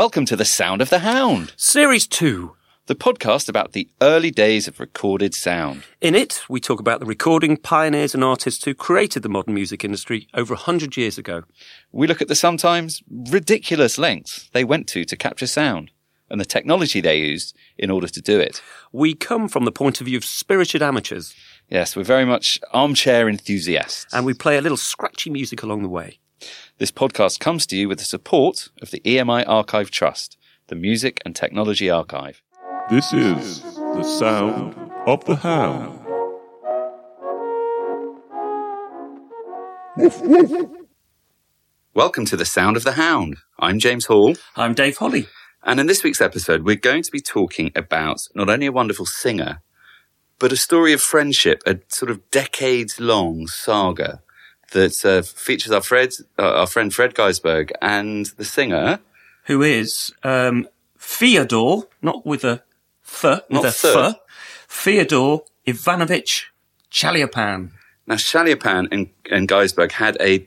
Welcome to The Sound of the Hound, Series 2. the podcast about the early days of recorded sound. In it, we talk about the recording pioneers and artists who created the modern music industry over 100 years ago. We look at the sometimes ridiculous lengths they went to to capture sound and the technology they used in order to do it. We come from the point of view of spirited amateurs, Yes, we're very much armchair enthusiasts. and we play a little scratchy music along the way. This podcast comes to you with the support of the EMI Archive Trust, the Music and Technology Archive. This is the sound of the hound. Welcome to The Sound of the Hound. I'm James Hall. I'm Dave Holly. And in this week's episode, we're going to be talking about not only a wonderful singer, but a story of friendship, a sort of decades long saga that uh, features our, Fred, uh, our friend Fred Gaisberg and the singer. Who is um, Fyodor, not with a th, with Not a th. Fyodor Ivanovich Chaliapin. Now, Chaliapin and, and Gaisberg had a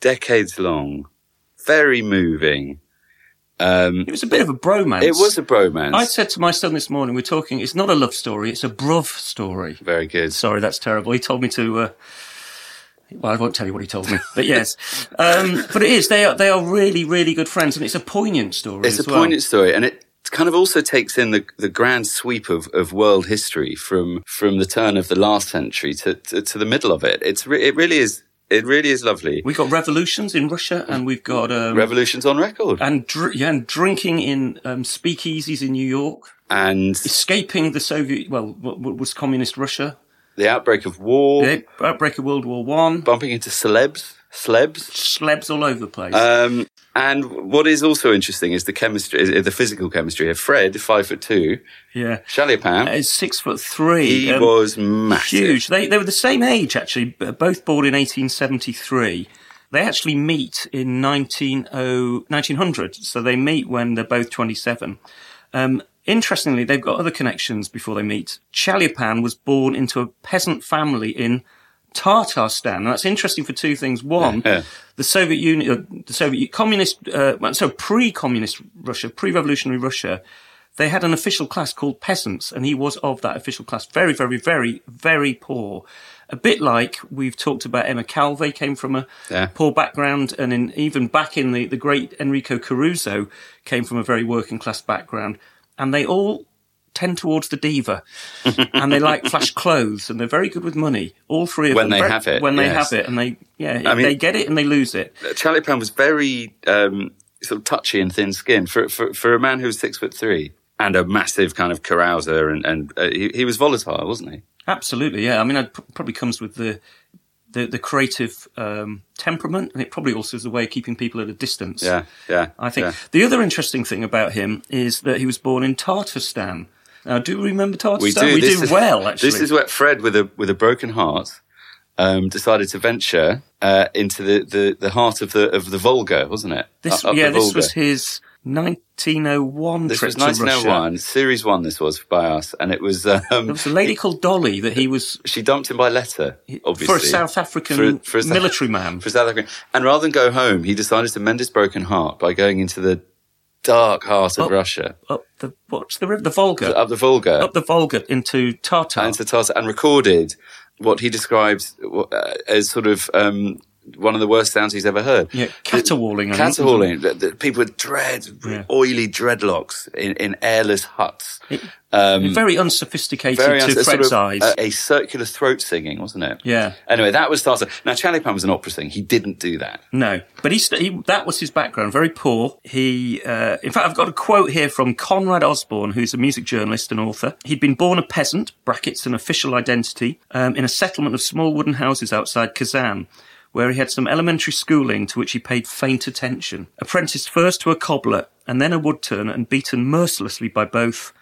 decades long, very moving, um, It was a bit of a bromance. it was a bromance. I said to my son this morning, we're talking, it's not a love story, it's a bruv story. very good. Sorry, that's terrible. He told me to. Uh, well, I won't tell you what he told me, but yes, um, but it is. They are they are really really good friends, and it's a poignant story. It's a well. poignant story, and it kind of also takes in the, the grand sweep of, of world history from from the turn of the last century to, to, to the middle of it. It's re- it really is it really is lovely. We've got revolutions in Russia, and we've got um, Revolutions on record, and dr- yeah, and drinking in um, speakeasies in New York, and escaping the Soviet, well, what was communist Russia, the outbreak of war, the outbreak of World War One, bumping into celebs, celebs. slebs all over the place. Um, and what is also interesting is the chemistry, is the physical chemistry of Fred, five foot two, yeah, Chaliapin. is six foot three. He um, was massive. huge. They they were the same age actually, both born in 1873. They actually meet in 19, 1900, so they meet when they're both 27. Um, interestingly, they've got other connections before they meet. Chaliapin was born into a peasant family in Tatarstan. And that's interesting for two things. One, Yeah. the Soviet Union, uh, the Soviet communist, uh, so pre-communist Russia, pre-revolutionary Russia, they had an official class called peasants, and he was of that official class. Very, very, very, very poor. A bit like we've talked about Emma Calve came from a Yeah. poor background, and in, even back in the, the great Enrico Caruso came from a very working class background, and they all tend towards the diva, and they like flash clothes, and they're very good with money. All three of When them When they Very- have it, when they yes. have it, and they yeah, I mean- they get it and they lose it. Chaliapin was very um, sort of touchy and thin skinned for, for for a man who was six foot three and a massive kind of carouser, and and uh, he, he was volatile, wasn't he? Absolutely, yeah. I mean, it probably comes with the the, the creative um, temperament, and it probably also is a way of keeping people at a distance. Yeah, yeah. I think yeah. the other interesting thing about him is that he was born in Tartarstan. Now, do we remember Tartarstan? we do. We This do is- well, actually. This is where Fred, with a with a broken heart, um, decided to venture uh, into the, the, the heart of the of the Volga, wasn't it? this, Up- up yeah, the this Volga. was his 1901 This was to 1901, series one. This was by us, and it was um, There was a lady called Dolly that he was she dumped him by letter, obviously for a South African For- for a military man. for South african And rather than go home, he decided to mend his broken heart by going into the dark heart of Oh. Russia, up the what's the river? The Volga. up the Volga, up the Volga into Tartar. into Tartar, and recorded what he described uh, as sort of um, one of the worst sounds he's ever heard. yeah, caterwauling. Think. Caterwauling, the, the people with dread, Yeah. oily dreadlocks in, in airless huts. Um, very unsophisticated very to uns- a Fred's sort of eyes. A, a circular throat singing, wasn't it? Yeah. Anyway, that was Tartar. Now, Chaliapin was an opera singer. He didn't do that. No, but he, st- he that was his background. Very poor. He, uh, in fact, I've got a quote here from Conrad Osborne, who's a music journalist and author. He'd been born a peasant (brackets an official identity) um, in a settlement of small wooden houses outside Kazan. Where he had some elementary schooling to which he paid faint attention. Apprenticed first to a cobbler and then a woodturner and beaten mercilessly by both.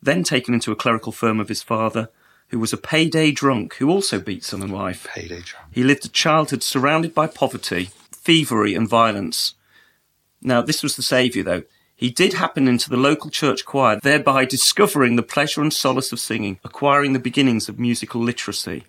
Then taken into a clerical firm of his father, who was a payday drunk who also beat son and wife. Payday drum. He lived a childhood surrounded by poverty, thievery, and violence. Now, this was the saviour, though. He did happen into the local church choir, thereby discovering the pleasure and solace of singing, acquiring the beginnings of musical literacy.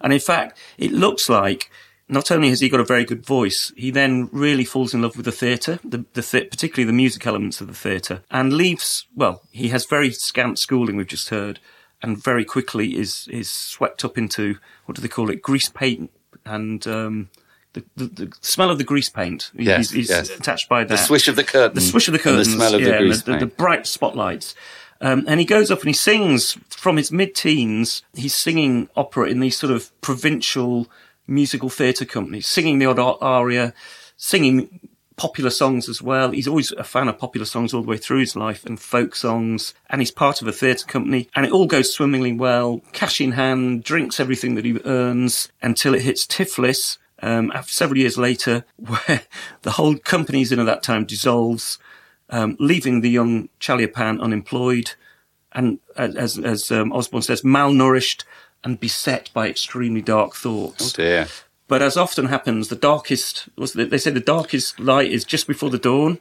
And in fact, it looks like not only has he got a very good voice, he then really falls in love with the theatre, the, the th- particularly the music elements of the theatre, and leaves. Well, he has very scant schooling. We've just heard, and very quickly is is swept up into what do they call it? Grease paint and. Um, the, the, the smell of the grease paint Yes, is, yes. attached by that. The swish of the curtain. The swish of the curtains. the smell of yeah, the grease the, the, paint. bright spotlights. Um, and he goes up and he sings from his mid-teens. He's singing opera in these sort of provincial musical theatre company, singing the odd aria, singing popular songs as well. He's always a fan of popular songs all the way through his life and folk songs. And he's part of a theatre company and it all goes swimmingly well. Cash in hand, drinks everything that he earns until it hits Tiflis. Um, several years later, where the whole company's in at that time dissolves, um, leaving the young Chaliapin unemployed and, as, as um, Osborne says, malnourished and beset by extremely dark thoughts. Oh dear. But as often happens, the darkest they say the darkest light is just before the dawn.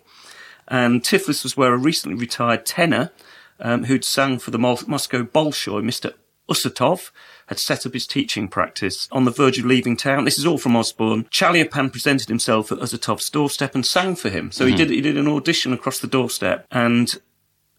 And Tiflis was where a recently retired tenor, um, who'd sung for the Moscow Bolshoi, Mr. Usatov, had set up his teaching practice on the verge of leaving town. This is all from Osborne. Chaliapin presented himself at Usatov's doorstep and sang for him. So he did he did an audition across the doorstep, and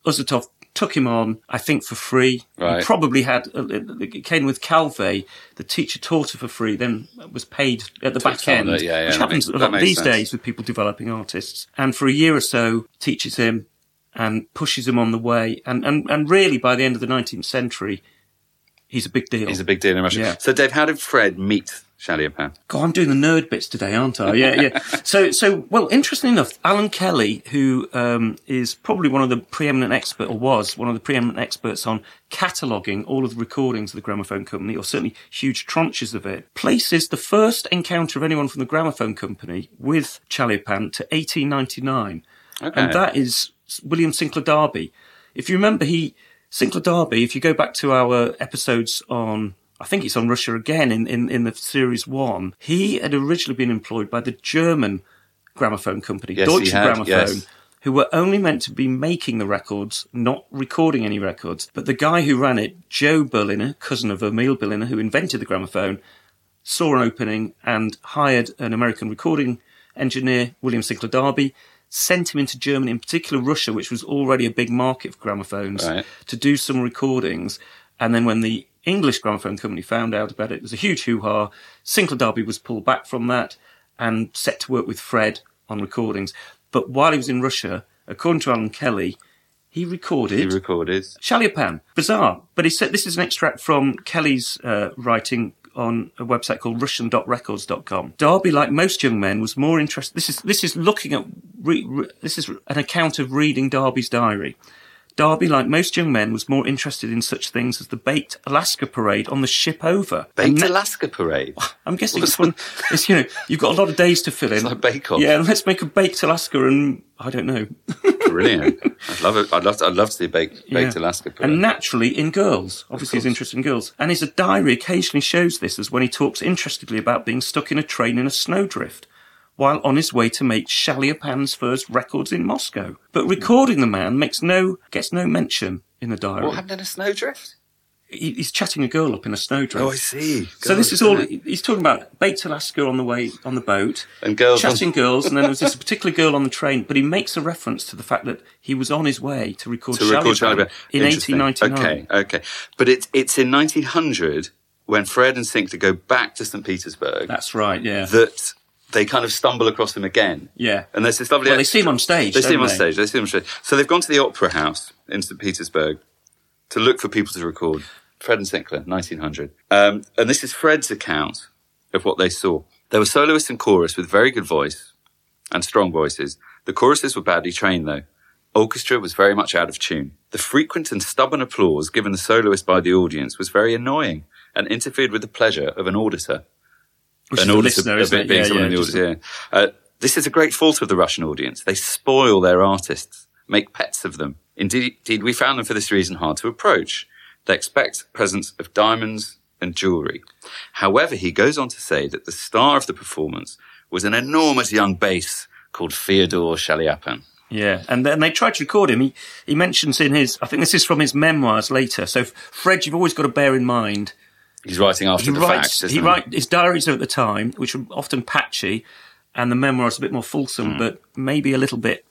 Usatov took him on, I think, for free. Right. He probably had, uh, it came with Calvé, the teacher taught her for free, then was paid at the back end, it, yeah, yeah, which happens makes- a lot these sense. days with people developing artists. And for a year or so, teaches him and pushes him on the way. And, and, and really, by the end of the 19th century, he's a big deal. He's a big deal in Russia. Yeah. So, Dave, how did Fred meet Chaliapin? God, I'm doing the nerd bits today, aren't I? Yeah, yeah. so, so well, interestingly enough, Alan Kelly, who um, is probably one of the preeminent expert, or was one of the preeminent experts on cataloguing all of the recordings of the Gramophone Company, or certainly huge tranches of it, places the first encounter of anyone from the Gramophone Company with Chaliapin to 1899, Okay. and that is William Sinclair Darby. If you remember, he Sinclair Darby. If you go back to our episodes on I think it's on Russia again in, in, in the series one. He had originally been employed by the German gramophone company, Yes, Deutsche had, Grammophone, yes. who were only meant to be making the records, not recording any records. But the guy who ran it, Joe Berliner, cousin of Emil Berliner, who invented the gramophone, saw an opening and hired an American recording engineer, William Sinclair Darby, sent him into Germany, in particular Russia, which was already a big market for gramophones, Right. to do some recordings. And then when the English gramophone company found out about it, it was a huge hoo-ha. Sinclair Darby was pulled back from that and set to work with Fred on recordings. But while he was in Russia, according to Alan Kelly, he recorded He recorded. Chaliapin. Bizarre. But he said this is an extract from Kelly's uh, writing on a website called russian.records.com. Darby, like most young men, was more interested. This is, this is looking at, re, re- this is an account of reading Darby's diary. Darby, like most young men, was more interested in such things as the baked Alaska parade on the ship over. Baked ne- Alaska Parade. I'm guessing it's one. It's you know you've got a lot of days to fill in. like Bake Off. Yeah, let's make a baked Alaska and I don't know. Brilliant. I'd love it. I'd love to, I'd love to see a baked, baked Alaska Parade. And naturally in girls. Obviously he's interested in girls. And his diary occasionally shows this as when he talks interestedly about being stuck in a train in a snowdrift while on his way to make Chaliapin's first records in Moscow. But recording the man makes no gets no mention in the diary. what happened in a snowdrift? He- He's chatting a girl up in a snowdrift. Oh, I see. So this is all he's talking about. Baked Alaska on the way on the boat, And girls on- chatting girls, and then there was this particular girl on the train. But he makes a reference to the fact that he was on his way to record, to record in Interesting. 1899. Okay, okay. But it's it's in 1900 when Fred and Sinclair go back to St. Petersburg That's right. Yeah, that they kind of stumble across him again. yeah. And there's this lovely. Well, they see him on stage. They see him on they? stage. They see him on stage. So they've gone to the Opera House in St. Petersburg to look for people to record. Fred and Sinclair, 1900. Um, and this is Fred's account of what they saw. There were soloists and chorus with very good voice and strong voices. The choruses were badly trained though. Orchestra was very much out of tune. The frequent and stubborn applause given the soloist by the audience was very annoying and interfered with the pleasure of an auditor Which an audience listener, of, isn't of it? it being Yeah, someone yeah, in the audience. Yeah. Uh, this is a great fault of the Russian audience. They spoil their artists, make pets of them. Indeed, indeed, we found them for this reason hard to approach. They expect presents of diamonds and jewelry. However, he goes on to say that the star of the performance was an enormous young bass called Fyodor Chaliapin. Yeah, and then they tried to record him. He he mentions in his, I think this is from his memoirs later. So Fred, you've always got to bear in mind He's writing after he the writes. fact. he write his diaries are at the time, which are often patchy, and the memoirs a bit more fulsome, but maybe a little bit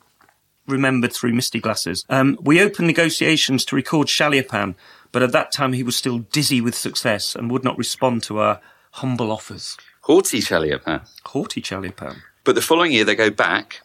remembered through misty glasses. Um, we opened negotiations to record Chaliapin, but at that time he was still dizzy with success and would not respond to our humble offers. Haughty Chaliapin. Haughty Chaliapin. But the following year, they go back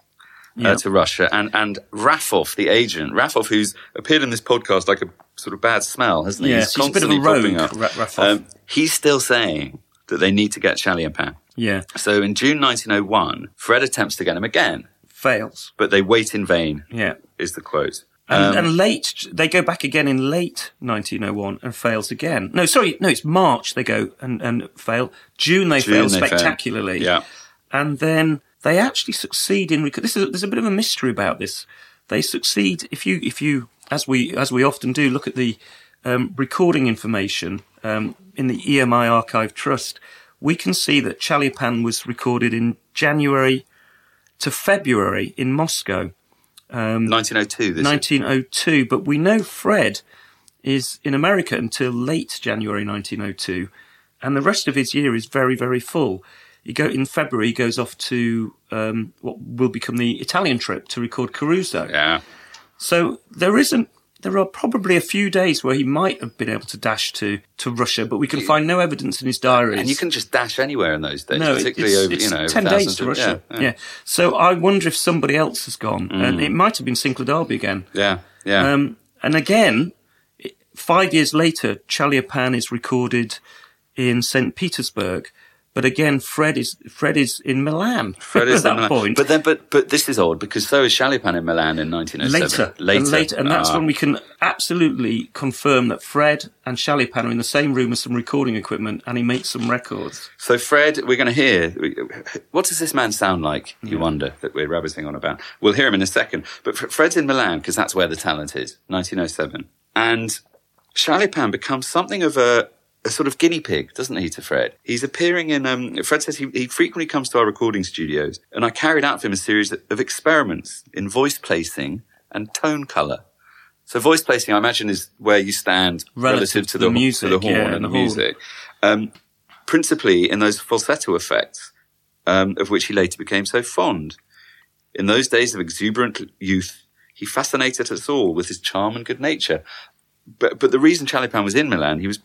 uh, to Russia, and and Rafov, the agent, Rafov, who's appeared in this podcast like a sort of bad smell, hasn't he? Yes, he's a bit of a constantly popping rogue, up. Um, he's still saying that they need to get Chaliapin. Yeah, So in June 1901, Fred attempts to get him again, fails. but they wait in vain. Yeah. Is the quote. And, Um, and late, they go back again in late 1901 and fails again. No, sorry, no, it's March they go and, and fail. June they June fail they fail. spectacularly. Yeah. And then they actually succeed in, rec- this is, there's a bit of a mystery about this. They succeed, if you, if you, as we, as we often do, look at the um, recording information um, in the EMI Archive Trust, we can see that Chaliapin was recorded in January to February in Moscow. 1902. This is. 1902, but we know Fred is in America until late January 1902, and the rest of his year is very, very full. He go in February. He goes off to um, what will become the Italian trip to record Caruso. Yeah. So there isn't. There are probably a few days where he might have been able to dash to, to Russia, but we can find no evidence in his diaries. And you can just dash anywhere in those days, no, particularly it's, over it's you know ten days to Russia. Yeah, Yeah, So I wonder if somebody else has gone, and it might have been Sinclair Darby again. yeah, yeah. Um, and again, five years later, Chaliapin is recorded in St. Petersburg. But again, Fred is Fred is in Milan. Fred is at that Milan. point. But then, but but this is odd because so is Chaliapin in Milan in 1907. later, and later, and that's Ah. when we can absolutely confirm that Fred and Chaliapin are in the same room as some recording equipment, and he makes some records. So, Fred, we're going to hear. What does this man sound like? You wonder that we're rabbiting on about. We'll hear him in a second. But Fred's in Milan because that's where the talent is. 1907, and Chaliapin becomes something of a, a sort of guinea pig, doesn't he, to Fred? He's appearing in. Um, Fred says he, he frequently comes to our recording studios, and I carried out for him a series of experiments in voice placing and tone color. So, voice placing, I imagine, is where you stand relative, to, the, music, to the horn yeah, and the, the music. Um, principally in those falsetto effects, um, of which he later became so fond. In those days of exuberant youth, he fascinated us all with his charm and good nature. But, but the reason Chaliapin was in Milan, he was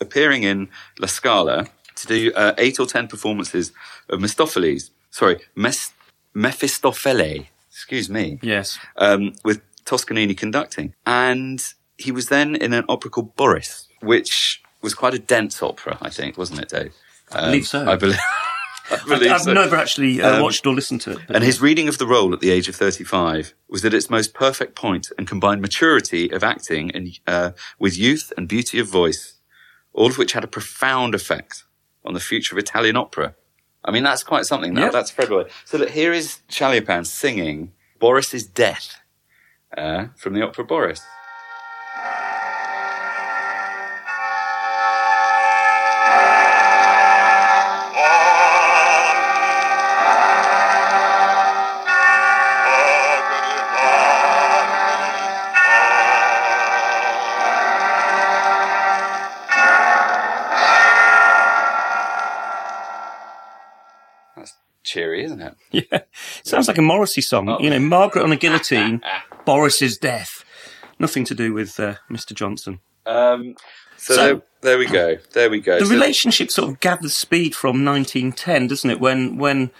appearing in La Scala to do uh, eight or ten performances of Mephistopheles. Sorry, Mes- Mephistopheles. Excuse me Yes, um, with Toscanini conducting. And he was then in an opera called Boris, which was quite a dense opera, I think, wasn't it, Dave? Um, believe so. I believe. I I've so. never actually uh, Um, watched or listened to it. And his reading of the role at the age of 35 was at its most perfect point and combined maturity of acting and uh, with youth and beauty of voice, all of which had a profound effect on the future of Italian opera. I mean, that's quite something. That, Yep. That's Fred Roy. So look, here is Chaliapin singing Boris's Death uh, from the opera Boris. Sounds like a Morrissey song. Oh. You know, Margaret on a guillotine, Boris's death. Nothing to do with uh, Mr. Johnson. Um, so So- there, there we go. There we go. The So- relationship sort of gathers speed from 1910, doesn't it? When when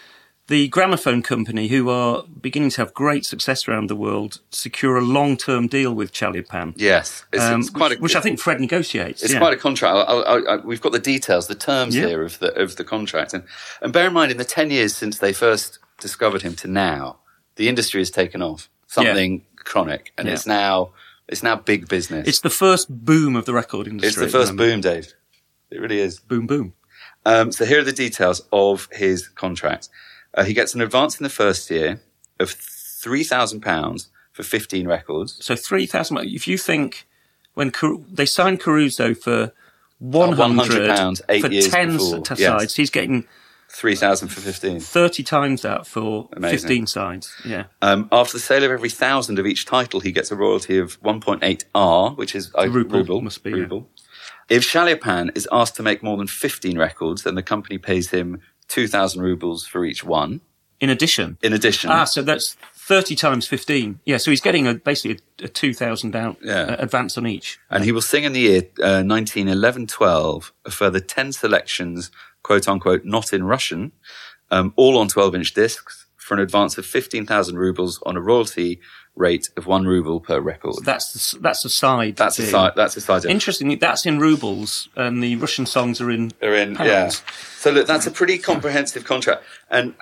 the gramophone company, who are beginning to have great success around the world, secure a long-term deal with Chaliapin. yes, it's, um, it's quite which, a, which I think Fred negotiates. It's yeah. quite a contract. I, I, I, we've got the details, the terms Yeah. here of the of the contract, and and bear in mind, in the ten years since they first discovered him to now, the industry has taken off something chronic, and Yeah. it's now it's now big business. It's the first boom of the record industry. It's the first boom, Dave. It really is. Boom, boom. Um, so here are the details of his contract. Uh, he gets an advance in the first year of three thousand pounds for fifteen records. So three thousand. If you think when Car- they signed Caruso for one hundred £100 eight for years ten before, s- yes. sides, he's getting Three thousand for fifteen. thirty times that for Amazing. fifteen sides. Yeah. Um, after the sale of every thousand of each title, he gets a royalty of 1.8 R, which is uh, Ruble, ruble, must be, yeah. If Chaliapin is asked to make more than 15 records, then the company pays him 2,000 rubles for each one. In addition, In addition, ah, so that's thirty times fifteen. Yeah, so he's getting a, basically a, a two thousand down Yeah. uh, advance on each. and he will sing in the year uh, 1911-12 a further 10 selections, quote unquote, not in Russian, um, all on 12-inch discs for an advance of 15,000 rubles on a royalty rate of one ruble per record. That's the, that's a side. That's a thing. side. That's a side. Interestingly, that's in rubles, and the Russian songs are in. They're in, pounds. yeah. So look, that's a pretty comprehensive contract, and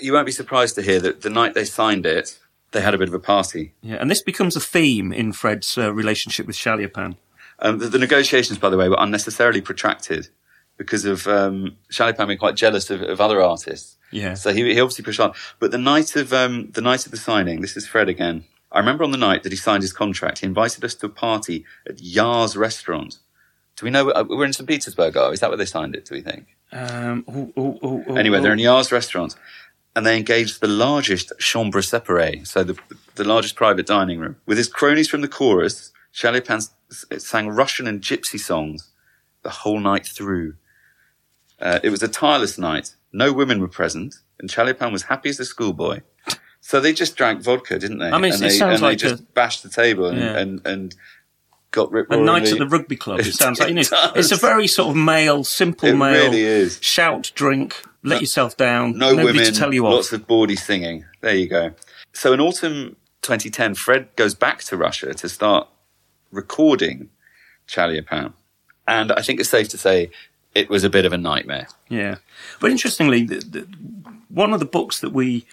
you won't be surprised to hear that the night they signed it, they had a bit of a party. Yeah, and this becomes a theme in Fred's uh, relationship with Chaliapin. Um, the, the negotiations, by the way, were unnecessarily protracted because of um, Chaliapin being quite jealous of, of other artists. Yeah. So he, he obviously pushed on. But the night of um, the night of the signing, this is Fred again. I remember on the night that he signed his contract, he invited us to a party at Yar's restaurant. Do we know? uh, We're in St. Petersburg. Oh, is that where they signed it? Do we think? Um, ooh, ooh, ooh, ooh, Anyway, they're in Yar's restaurant, and they engaged the largest chambre séparée, so the the largest private dining room, with his cronies from the chorus. Chaliapin sang Russian and gypsy songs the whole night through. Uh, it was a tireless night. No women were present, and Chaliapin was happy as a schoolboy. So they just drank vodka, didn't they? I mean, and it they, sounds and like they just a- bashed the table and, Yeah. and, and got rip A night at the rugby club. It It sounds like you know, does. it's a very sort of male, simple It male. really is. Shout, drink, let yourself down. No nobody women, to tell you lots of bawdy singing. There you go. So in autumn 2010, Fred goes back to Russia to start recording Chaliapin. And I think it's safe to say it was a bit of a nightmare. Yeah, but interestingly, the, the, one of the books that we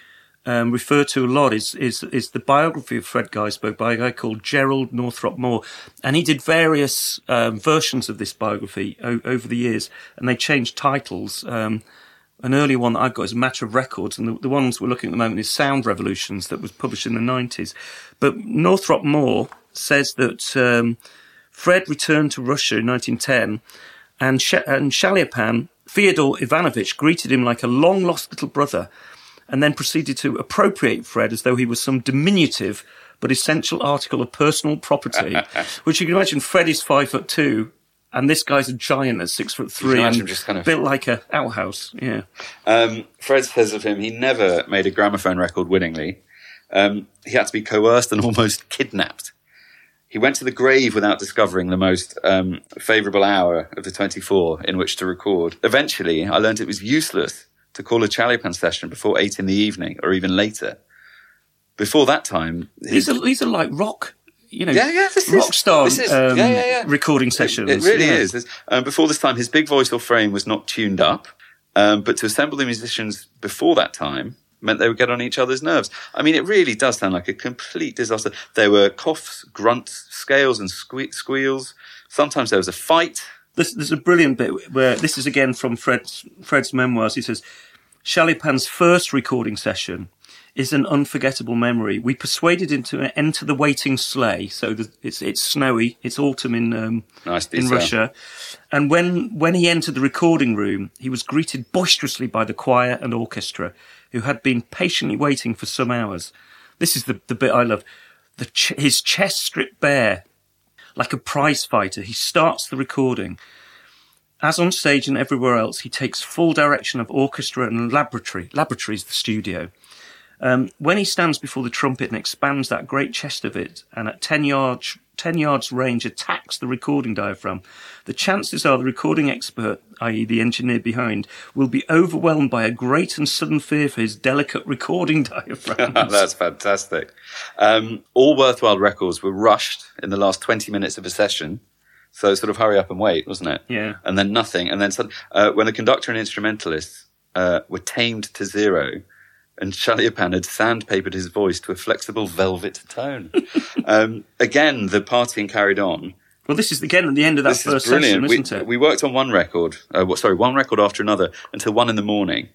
um, refer to a lot is is is the biography of Fred Gaisberg by a guy called Jerrold Northrop Moore, and he did various um, versions of this biography o- over the years, and they changed titles. Um, an earlier one that I've got is matter of records, and the, the ones we're looking at the moment is Sound Revolutions that was published in the 90s. But Northrop Moore says that um, Fred returned to Russia in 1910, and, Sh- and Chaliapin, Fyodor Ivanovich, greeted him like a long lost little brother, and then proceeded to appropriate Fred as though he was some diminutive but essential article of personal property. which you can imagine Fred is five foot two. And this guy's a giant at six foot three, and just kind of- built like a outhouse. Yeah, Um, Fred says of him, he never made a gramophone record willingly. Um, he had to be coerced and almost kidnapped. He went to the grave without discovering the most um, favourable hour of the 24 in which to record. Eventually, I learned it was useless to call a Chaliapin session before 8 in the evening or even later. Before that time, his, these are these are like rock, you know, Yeah, yeah, this is- rock star um, yeah, yeah, yeah. recording sessions. It really yeah. is. Um, before this time, his big voice or frame was not tuned up. Um, but to assemble the musicians before that time meant they would get on each other's nerves. I mean, it really does sound like a complete disaster. There were coughs, grunts, scales, and sque- squeals. Sometimes there was a fight. There's, there's a brilliant bit where this is again from Fred's Fred's memoirs. He says, Chaliapin's first recording session is an unforgettable memory. We persuaded him to enter the waiting sleigh. So the, it's it's snowy. It's autumn in um, Nice in. Russia. And when when he entered the recording room, he was greeted boisterously by the choir and orchestra, who had been patiently waiting for some hours. This is the the bit I love. The ch- his chest stripped bare, like a prize fighter. He starts the recording. As on stage and everywhere else, he takes full direction of orchestra and laboratory. Laboratory is the studio. Um, when he stands before the trumpet and expands that great chest of it, and at 10 yards, 10 yards range attacks the recording diaphragm, the chances are the recording expert, i.e., the engineer behind, will be overwhelmed by a great and sudden fear for his delicate recording diaphragm. That's fantastic. Um, all worthwhile records were rushed in the last 20 minutes of a session. So sort of hurry up and wait, wasn't it? Yeah. And then nothing. And then uh, when the conductor and instrumentalists uh, were tamed to zero, and Chaliapin had sandpapered his voice to a flexible velvet tone. um, again, the partying carried on. well, this is again at the end of that This first is session, isn't we, it? we worked on one record, uh, sorry, one record after another until one in the morning.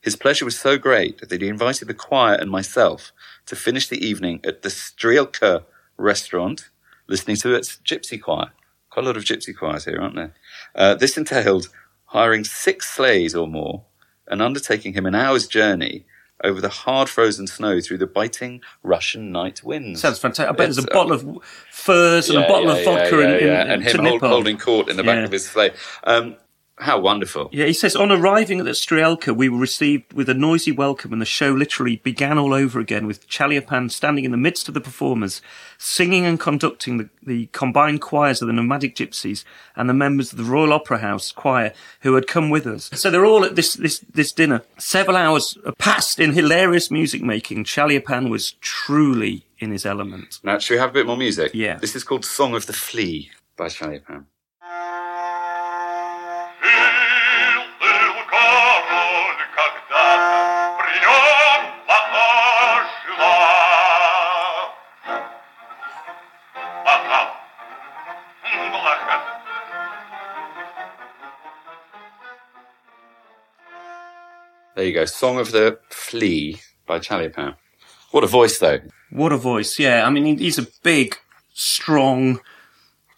His pleasure was so great that he invited the choir and myself to finish the evening at the Strielka restaurant, listening to its gypsy choir. Quite a lot of gypsy choirs here, aren't there? Uh, this entailed hiring six sleighs or more and undertaking him an hour's journey over the hard frozen snow through the biting Russian night winds. Sounds fantastic. I bet there's a uh, bottle of furs and a bottle yeah, of vodka yeah, in, yeah, in, yeah. and him hold, holding court in the back of his sleigh. Um, how wonderful! Yeah, he says, on arriving at the Strielka, we were received with a noisy welcome, and the show literally began all over again with Chaliapin standing in the midst of the performers, singing and conducting the, the combined choirs of the nomadic gypsies and the members of the Royal Opera House choir who had come with us. So they're all at this, this, this dinner. Several hours passed in hilarious music making. Chaliapin was truly in his element. Now, should we have a bit more music? Yeah. This is called "Song of the Flea" by Chaliapin. There you go, "Song of the Flea" by Chaliapin. What a voice, though. What a voice. Yeah. I mean, he's a big, strong,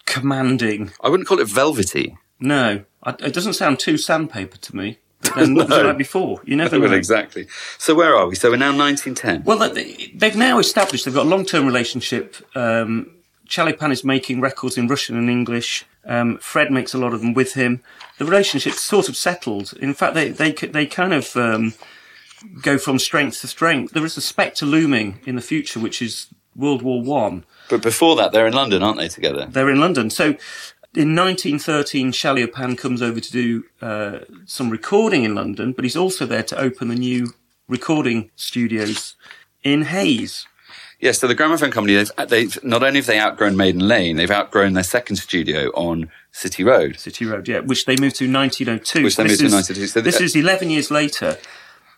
commanding I wouldn't call it velvety. No, I- it doesn't sound too sandpaper to me. But then what was it No. like before? You never Well, know. exactly. So where are we? So we're now 1910. Well, they- they've now established they've got a long-term relationship. Um, Chaliapin is making records in Russian and English. Um, Fred makes a lot of them with him. The relationship's sort of settled. In fact, they they they kind of um, go from strength to strength. There is a spectre looming in the future, which is World War One. But before that, they're in London, aren't they, together? They're in London. So in 1913, Chaliapin comes over to do uh, some recording in London, but he's also there to open the new recording studios in Hayes. Yes, so the Gramophone Company, they've, uh, they've not only have they outgrown Maiden Lane, they've outgrown their second studio on City Road. City Road, yeah, which they moved to 1902. Which they this moved to 1902. So this the- is 11 years later.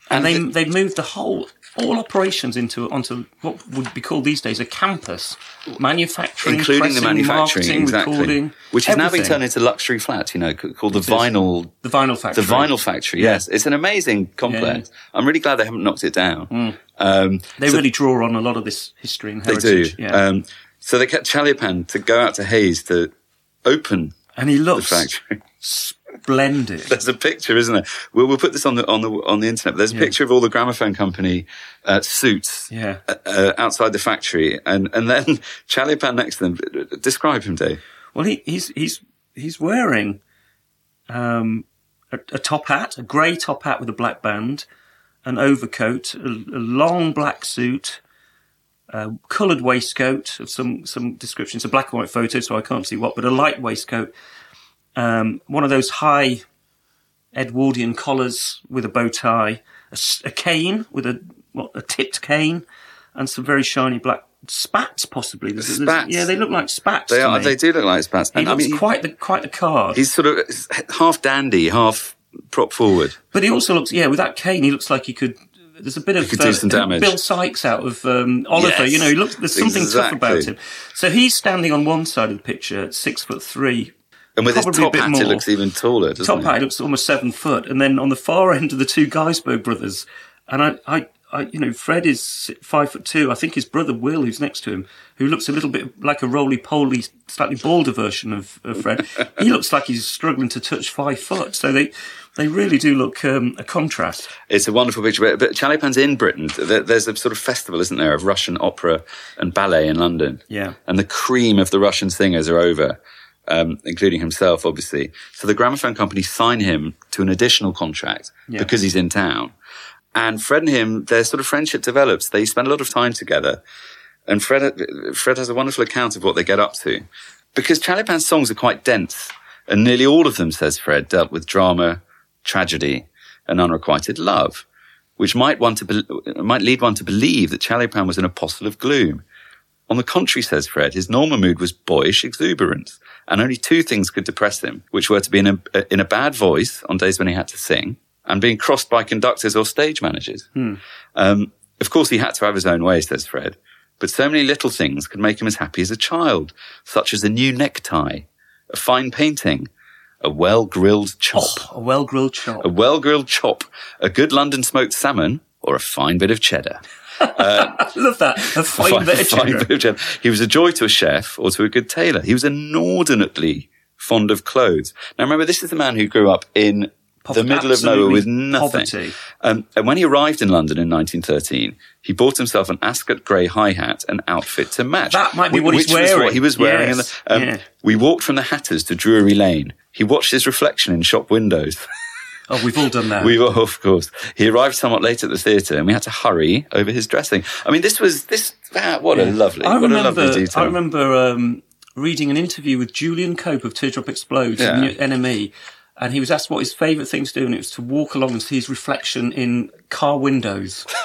And, And they, they've moved the whole, all operations into, onto what would be called these days a campus. Manufacturing, Including the manufacturing, exactly. recording. Which has now been turned into luxury flats, you know, called the Vinyl The vinyl factory. The vinyl factory, yes. It's an amazing complex. I'm really glad they haven't knocked it down. Um, They so really draw on a lot of this history and heritage. they do. Yeah. Um, so they kept Chaliapin to go out to Hayes to open and he the factory. splendid. There's a picture, isn't there? We'll, we'll put this on the on the on the internet. There's a picture of all the gramophone company uh, suits Yeah. uh, uh, outside the factory, and and then Chaliapin next to them. Describe him, Dave. Well, he, he's he's he's wearing um, a, a top hat, a grey top hat with a black band, an overcoat, a, a long black suit, a coloured waistcoat of some some description. It's a black and white photo, so I can't see what, but a light waistcoat. Um, one of those high Edwardian collars with a bow tie, a cane with a what a tipped cane, and some very shiny black spats, possibly. There's- there's- Spats. Yeah, they look like spats. They are. me. They do look like spats. He And I looks mean, quite the quite the card. he's sort of half dandy, half prop forward. But he also looks, yeah, with that cane, he looks like he could. There's a bit of could do some damage. Bill Sikes out of um, Oliver. Yes, you know, he looks. There's something tough about him. So he's standing on one side of the picture, six foot three. And with his top bit hat, more. it looks even taller, doesn't Top it? hat, looks almost seven foot, and then on the far end of the two Gaisberg brothers, and I, I, I, you know, Fred is five foot two. I think his brother Will, who's next to him, who looks a little bit like a roly poly, slightly balder version of, of Fred, he looks like he's struggling to touch five foot. So they, they really do look um, a contrast. It's a wonderful picture. But, but Chaliapin's in Britain. There's a sort of festival, isn't there, of Russian opera and ballet in London. Yeah. And the cream of the Russian singers are over, um, including himself, obviously. So the gramophone company sign him to an additional contract Yeah. because he's in town. And Fred and him, their sort of friendship develops. They spend a lot of time together. And Fred, Fred has a wonderful account of what they get up to. Because Chaliapin's songs are quite dense. And nearly all of them, says Fred, dealt with drama, tragedy, and unrequited love, which might, one to be- might lead one to believe that Chaliapin was an apostle of gloom. On the contrary, says Fred, his normal mood was boyish exuberance, and only two things could depress him, which were to be in a, in a bad voice on days when he had to sing, and being crossed by conductors or stage managers. Um, of course, he had to have his own way, says Fred, but so many little things could make him as happy as a child, such as a new necktie, a fine painting, a well-grilled chop A well grilled chop. a well-grilled chop, a good London smoked salmon, or a fine bit of cheddar. I love that. A fine, fine cheddar. bit of cheddar. He was a joy to a chef or to a good tailor. He was inordinately fond of clothes. Now remember, this is the man who grew up in the middle of nowhere with nothing. Um, and when he arrived in London in 1913, he bought himself an Ascot grey hi hat and outfit to match. That might be wh- what he's which was what he was wearing. in Yes, the- um, yeah. We walked from the Hatters to Drury Lane. He watched his reflection in shop windows. Oh, we've all done that. We were, of course. He arrived somewhat late at the theatre, and we had to hurry over his dressing. I mean, this was this. Ah, what a lovely, I what a remember. lovely detail. I remember um, reading an interview with Julian Cope of Teardrop Explodes, Yeah. NME, and he was asked what his favourite thing to do, and it was to walk along and see his reflection in car windows.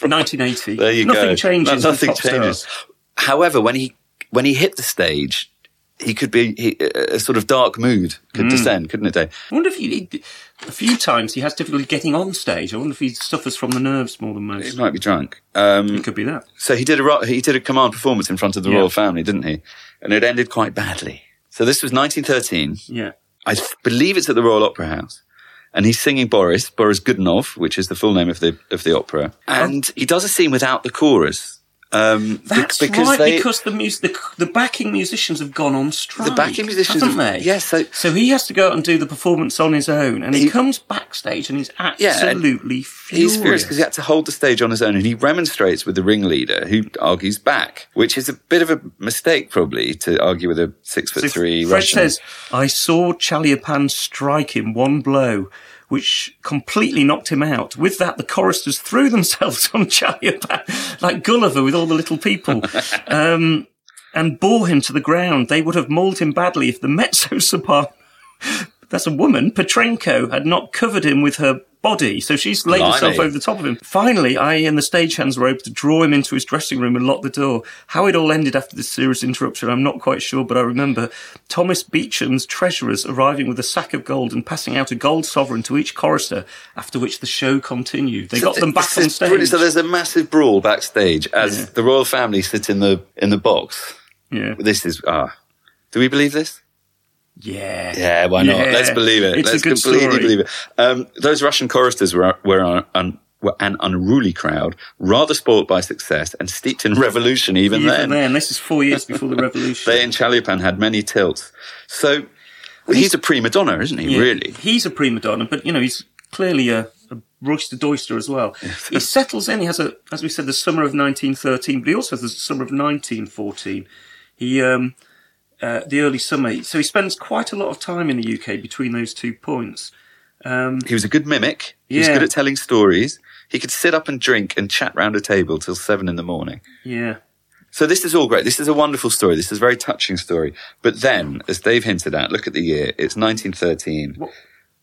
1980. There you nothing go. changes. No- nothing changes. However, when he when he hit the stage, he could be he, a sort of dark mood could descend, couldn't it? Dave? I wonder if he- a few times he has difficulty getting on stage. I wonder if he suffers from the nerves more than most. He might be drunk. Um, It could be that. so he did a he did a command performance in front of the Yeah. royal family, didn't he? And it ended quite badly. So this was 1913. Yeah. I believe it's at the Royal Opera House. And he's singing Boris, Boris Godunov, which is the full name of the of the opera. And he does a scene without the chorus. Um, That's because right, they, because the, mus- the the backing musicians have gone on strike. the backing musicians, haven't have- they? yes, so So he has to go out and do the performance on his own, and he, He- comes backstage and he's Yeah, and absolutely He's furious. furious because he had to hold the stage on his own and he remonstrates with the ringleader who argues back, which is a bit of a mistake probably to argue with a six foot So three Fred Russian. says, "I saw Chaliapin strike him one blow." Which completely knocked him out. With that, the choristers threw themselves on Chaliapin like Gulliver with all the little people. um, and bore him to the ground. They would have mauled him badly if the mezzo soprano, that's a woman, Petrenko, had not covered him with her body. So she's laid Blimey. herself over the top of him. Finally, I and the stagehands were able to draw him into his dressing room and lock the door. How it all ended after this serious interruption, I'm not quite sure, but I remember Thomas Beecham's treasurers arriving with a sack of gold and passing out a gold sovereign to each chorister, after which the show continued. They got them back on is brilliant. So there's a massive brawl backstage as Yeah. the royal family sit in the in the box. yeah. This is ah. Do we believe this? Yeah. Yeah, why not? Yeah. Let's believe it. It's a Let's good completely story. believe it. Um, those Russian choristers were were, un, un, were an unruly crowd, rather spoilt by success and steeped in revolution. Even, Even then, then, this is four years before the revolution. they and Chaliapin had many tilts. So he's a prima donna, isn't he? Yeah. Really? He's a prima donna, but you know, he's clearly a, a roister doister as well. he settles in. He has a, as we said, the summer of 1913, but he also has the summer of 1914. He, um, uh, the early summer. So he spends quite a lot of time in the UK between those two points. He was a good mimic. He was good at telling stories. He could sit up and drink and chat round a table till seven in the morning. Yeah. So this is all great. This is a wonderful story. This is a very touching story. But then, as Dave hinted at, look at the year. It's 1913. What-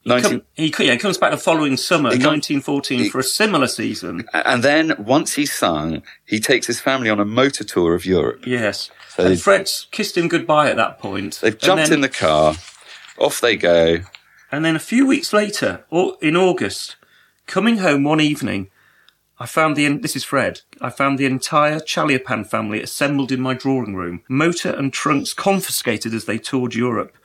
19 Come, he, yeah, he comes back the following summer, come- 1914, he- for a similar season. And then once he's sung, he takes his family on a motor tour of Europe. Yes. So and Fred's kissed him goodbye at that point. They've jumped then- in the car. Off they go. And then a few weeks later, or in August, coming home one evening, I found the, this is Fred, I found the entire Chaliapin family assembled in my drawing room, motor and trunks confiscated as they toured Europe.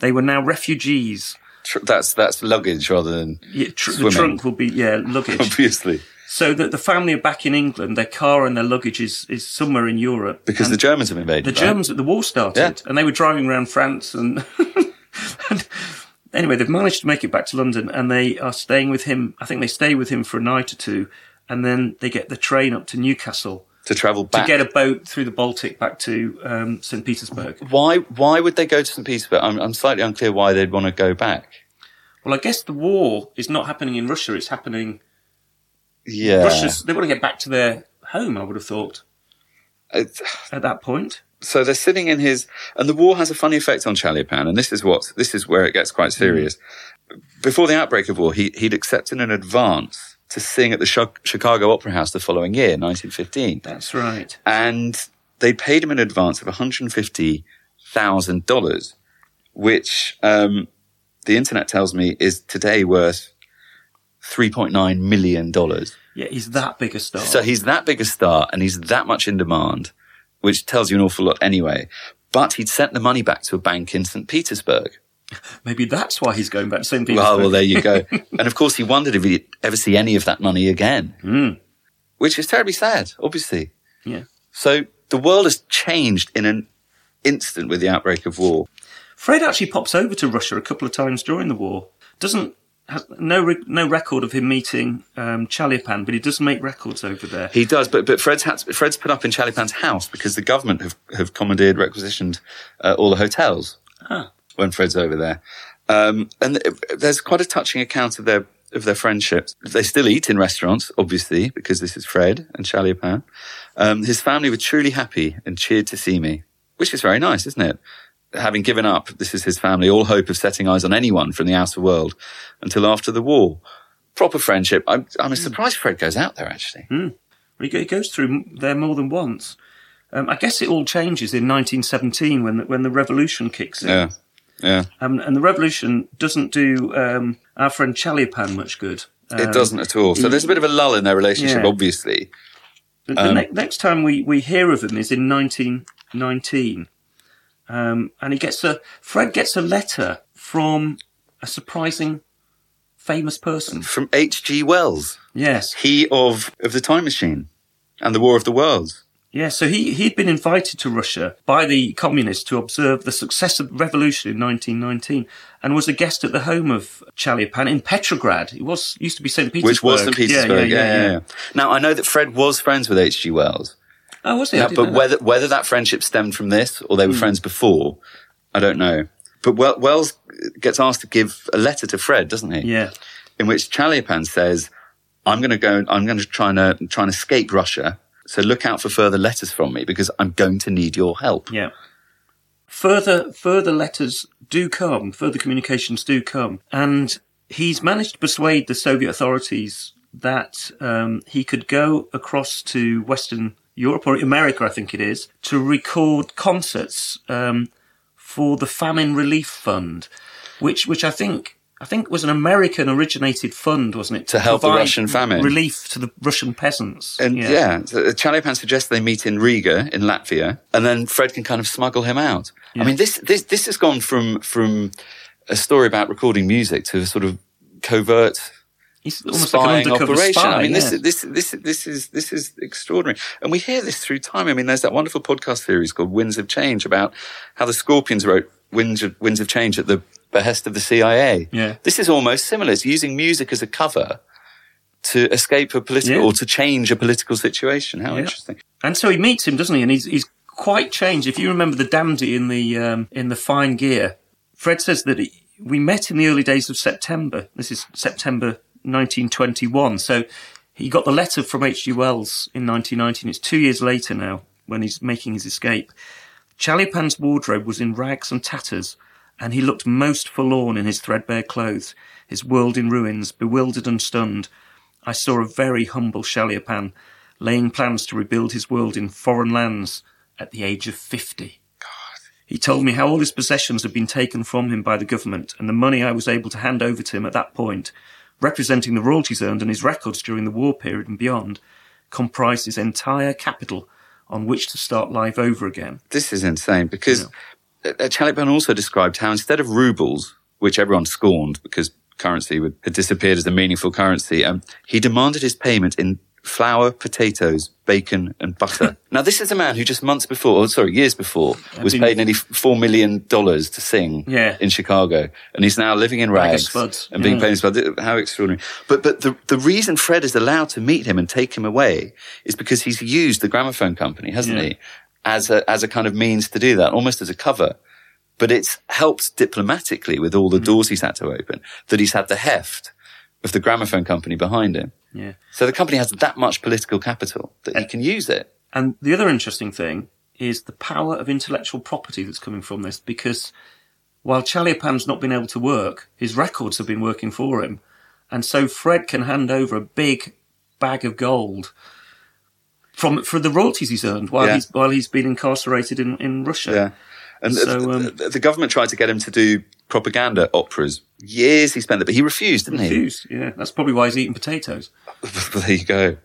They were now refugees. Tr- That's that's luggage rather than Yeah, tr- the trunk will be, yeah, luggage. obviously so that the family are back in England, their car and their luggage is, is somewhere in Europe. because the Germans have invaded. the right? Germans the war started, Yeah. and they were driving around France. And, and anyway, they've managed to make it back to London, and they are staying with him. I think they stay with him for a night or two, and then they get the train up to Newcastle to travel back. to get a boat through the Baltic back to um, St Petersburg. why why would they go to St Petersburg? I'm, I'm slightly unclear why they'd want to go back. Well, I guess the war is not happening in Russia; it's happening. Yeah. Russia's. They want to get back to their home. I would have thought It's- at that point. so they're sitting in his, and the war has a funny effect on Chaliapin, and this is what this is where it gets quite serious. Before the outbreak of war, he, he'd accepted an advance to sing at the Chicago Opera House the following year, 1915, That's right. and they paid him an advance of 150 thousand dollars, which um, the internet tells me is today worth 3.9 million dollars. Yeah, he's that big a star. So he's that big a star and he's that much in demand, which tells you an awful lot anyway. But he'd sent the money back to a bank in St. Petersburg. Maybe that's why he's going back to St. Petersburg. Well, well, there you go. and of course, he wondered if he'd ever see any of that money again, Mm. which is terribly sad, obviously. Yeah. So the world has changed in an instant with the outbreak of war. Fred actually pops over to Russia a couple of times during the war. Doesn't has no re- no record of him meeting um, Chaliapin, but he does make records over there. He does, but but Fred's had, Fred's put up in Chaliapin's house because the government have have commandeered, requisitioned uh, all the hotels Ah. when Fred's over there, um, and th- there's quite a touching account of their of their friendships. They still eat in restaurants, obviously, because this is Fred and Chaliapin. Um, his family were truly happy and cheered to see me, which is very nice, isn't it? Having given up, this is his family, all hope of setting eyes on anyone from the outer world until after the war. Proper friendship. I'm, I'm surprised Fred goes out there, actually. He he goes through there more than once. Um, I guess it all changes in 1917 when the, when the revolution kicks in. Yeah. Yeah. Um, and the revolution doesn't do um, our friend Chaliapin much good. It doesn't at all. So there's a bit of a lull in their relationship, Yeah. obviously. The, the ne- next time we, we hear of him is in 1919. Um, and he gets a, Fred gets a letter from a surprising famous person. From H.G. Wells, Yes. he of, of the Time Machine and the War of the Worlds. Yeah, so he, he'd been invited to Russia by the communists to observe the success of the revolution in 1919 and was a guest at the home of Chaliapin in Petrograd. It was, used to be St. Petersburg. Which was St. Petersburg. Yeah yeah, yeah, Now, I know that Fred was friends with H.G. Wells. Oh, was he? I Now, but know that. Whether, whether that friendship stemmed from this or they were friends before, I don't know. But Wells gets asked to give a letter to Fred, doesn't he? Yeah. in which Chaliapin says, I'm going to go, I'm going to try and, uh, try and escape Russia. So look out for further letters from me because I'm going to need your help. Yeah. Further, further letters do come, further communications do come, and he's managed to persuade the Soviet authorities that um, he could go across to Western Europe or America, I think it is, to record concerts um, for the Famine Relief Fund, which which I think. I think was an American originated fund, wasn't it? To help the Russian famine. Relief to the Russian peasants. And yeah, so Chaliapin suggests they meet in Riga in Latvia, and then Fred can kind of smuggle him out. I mean, this this this has gone from from a story about recording music to a sort of covert He's almost like an undercover operation. spy. I mean, yeah. this, this, this, this is, this is extraordinary. And we hear this through time. I mean, there's that wonderful podcast series called Winds of Change about how the Scorpions wrote Winds of, Winds of Change at the behest of the CIA. Yeah. This is almost similar. It's using music as a cover to escape a political Yeah. or to change a political situation. How Yeah. interesting. And so he meets him, doesn't he? And he's he's quite changed. If you remember the dandy in the um, in the fine gear, Fred says that he, we met in the early days of September. This is September 1921. So he got the letter from H.G. Wells in 1919. It's two years later now when he's making his escape. Chaliapin's wardrobe was in rags and tatters, and he looked most forlorn in his threadbare clothes, his world in ruins, bewildered and stunned. I saw a very humble Chaliapin laying plans to rebuild his world in foreign lands at the age of 50. He told me how all his possessions had been taken from him by the government, and the money I was able to hand over to him at that point, representing the royalties earned and his records during the war period and beyond, comprised his entire capital on which to start life over again. This is insane because uh, Chaliapin also described how instead of rubles, which everyone scorned because currency had disappeared as a meaningful currency, um, he demanded his payment in flour, potatoes, bacon, and butter. now, this is a man who just months before, or sorry, years before, was been- paid nearly four million dollars to sing Yeah. in Chicago, and he's now living in rags and being Yeah. paid in spuds. How extraordinary! But but the the reason Fred is allowed to meet him and take him away is because he's used the gramophone company, hasn't Yeah. he, as a as a kind of means to do that, almost as a cover. But it's helped diplomatically with all the Mm. doors he's had to open that he's had the heft of the gramophone company behind him. Yeah. So the company has that much political capital that he can use it. And the other interesting thing is the power of intellectual property that's coming from this, because while Chaliapin's not been able to work, his records have been working for him. And so Fred can hand over a big bag of gold from for the royalties he's earned while Yeah. he's while he's been incarcerated in, in Russia. Yeah. And So, um, the, the government tried to get him to do propaganda operas. Years he spent it, but he refused, didn't he? Refused. Yeah, that's probably why he's eating potatoes. There you go.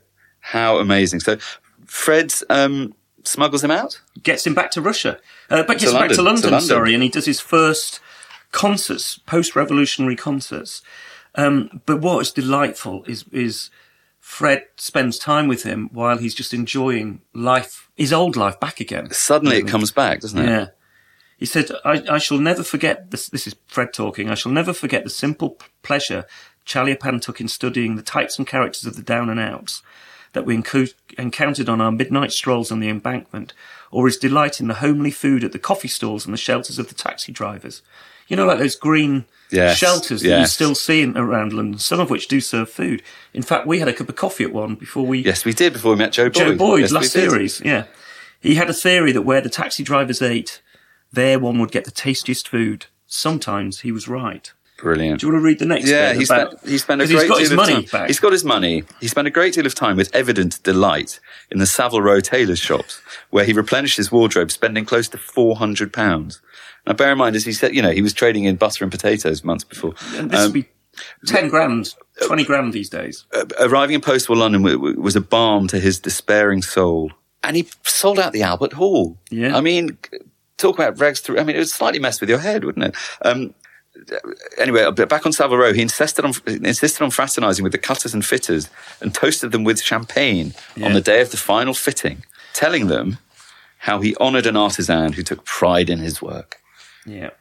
How amazing. So Fred um, smuggles him out? gets him back to Russia. Uh, but gets back to London, London, to London. sorry, and he does his first concerts, post-revolutionary concerts. Um, but what is delightful is is Fred spends time with him while he's just enjoying life, his old life, back again. Suddenly it comes back, doesn't it? Yeah. He said, I, I shall never forget this. This is Fred talking. I shall never forget the simple pleasure Chaliapin took in studying the types and characters of the down and outs that we enco- encountered on our midnight strolls on the embankment, or his delight in the homely food at the coffee stalls and the shelters of the taxi drivers. You know, like those green Yes, shelters that you still see in, around London, some of which do serve food. In fact, we had a cup of coffee at one before we Yes, we did before we met Joe Boyd. Joe Boyd, Yes, last series, yeah. He had a theory that where the taxi drivers ate, there one would get the tastiest food. Sometimes he was right. Brilliant. Do you want to read the next Yeah, he about- spent, he spent a great he's got deal his of money time. back. He's got his money. He spent a great deal of time with evident delight in the Savile Row tailors' shops, where he replenished his wardrobe, spending close to four hundred pounds. Now, bear in mind, as he said, you know, he was trading in butter and potatoes months before. and this Um, would be 10 grand, 20 grand these days. uh, arriving in post-war London was a balm to his despairing soul, and he sold out the Albert Hall. Yeah. I mean, talk about rags through. I mean, it would slightly mess with your head, wouldn't it? Um, anyway, back on Savile Row, he insisted on insisted on fraternising with the cutters and fitters and toasted them with champagne on the day of the final fitting, telling them how he honoured an artisan who took pride in his work. Yeah.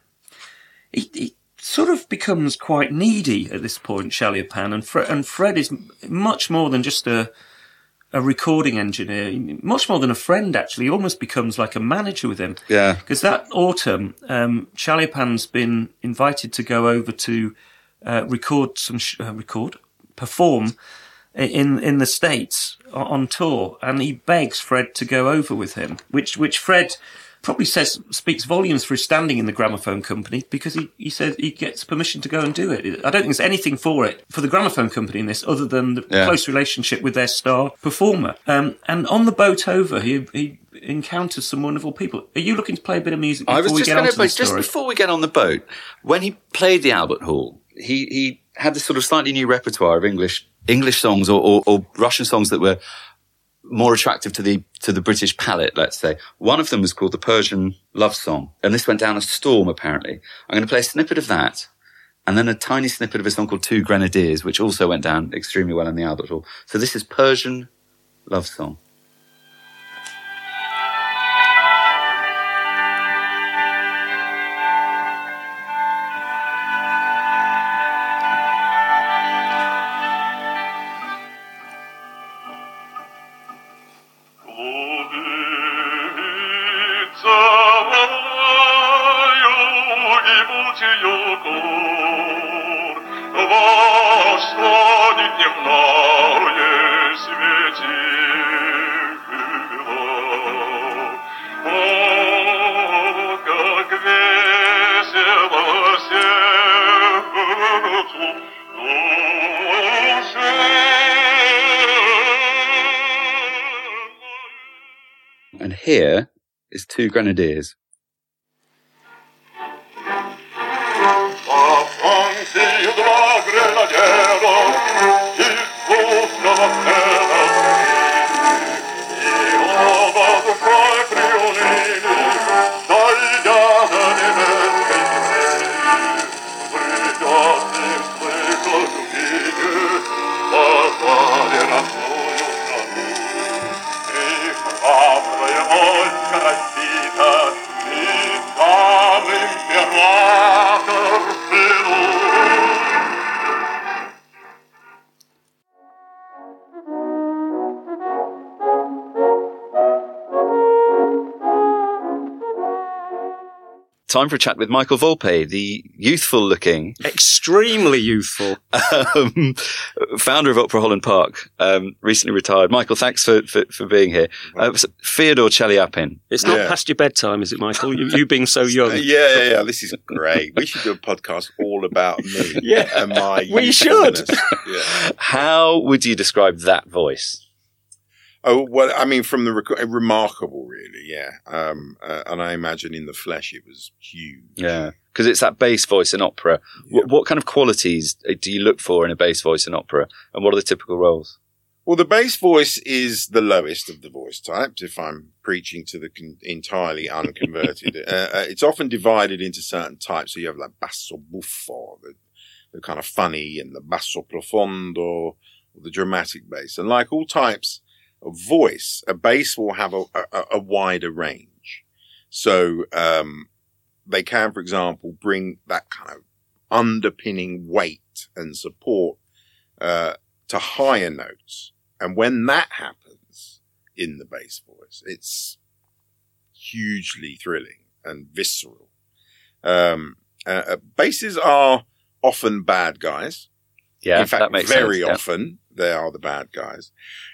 He, he sort of becomes quite needy at this point, Chaliapin, and, Fre- and Fred is m- much more than just a, a recording engineer, much more than a friend, actually. He almost becomes like a manager with him. Yeah. Because that autumn, um, Chaliapin's been invited to go over to uh, record some, sh- uh, record, perform in in the states on tour, and he begs Fred to go over with him, which which Fred probably says speaks volumes for his standing in the gramophone company because he, he said he gets permission to go and do it. I don't think there's anything for it for the gramophone company in this other than the Yeah. close relationship with their star performer. Um, and on the boat over, he he encounters some wonderful people. Are you looking to play a bit of music before I was we just get going to just before we get on the boat, when he played the Albert Hall, he he had this sort of slightly new repertoire of English English songs or, or, or Russian songs that were more attractive to the to the British palate, let's say. One of them was called the Persian Love Song, and this went down a storm. Apparently, I'm going to play a snippet of that. And then a tiny snippet of a song called Two Grenadiers, which also went down extremely well in the Albert Hall. So this is Persian Love Song. And here is Two Grenadiers. Time for a chat with Michael Volpe, the youthful looking extremely youthful. um, founder of Opera Holland Park, um, recently retired. Michael, thanks for, for, for being here. Uh, so Fyodor Chaliapin. It's not Yeah. past your bedtime, is it, Michael? You, you being so young. Yeah, yeah, yeah. This is great. We should do a podcast all about me. Yeah. and my. We should. Yeah. How would you describe that voice? Oh well, I mean, from the rec- remarkable, really. Yeah. Um, uh, and I imagine in the flesh it was huge. Yeah. Because it's that bass voice in opera. Yeah. What, what kind of qualities uh, do you look for in a bass voice in opera? And what are the typical roles? Well, the bass voice is the lowest of the voice types. If I'm preaching to the con- entirely unconverted, uh, uh, it's often divided into certain types. So you have like basso buffo, the, the kind of funny, and the basso profondo, or the dramatic bass. And like all types voice, a bass will have a, a, a wider range. So, um, they can, for example, bring that kind of underpinning weight and support uh, to higher notes. And when that happens in the bass voice, it's hugely thrilling and visceral. Um, uh, uh, basses are often bad guys. Yeah, In fact, that makes very sense. yeah. often they are the bad guys.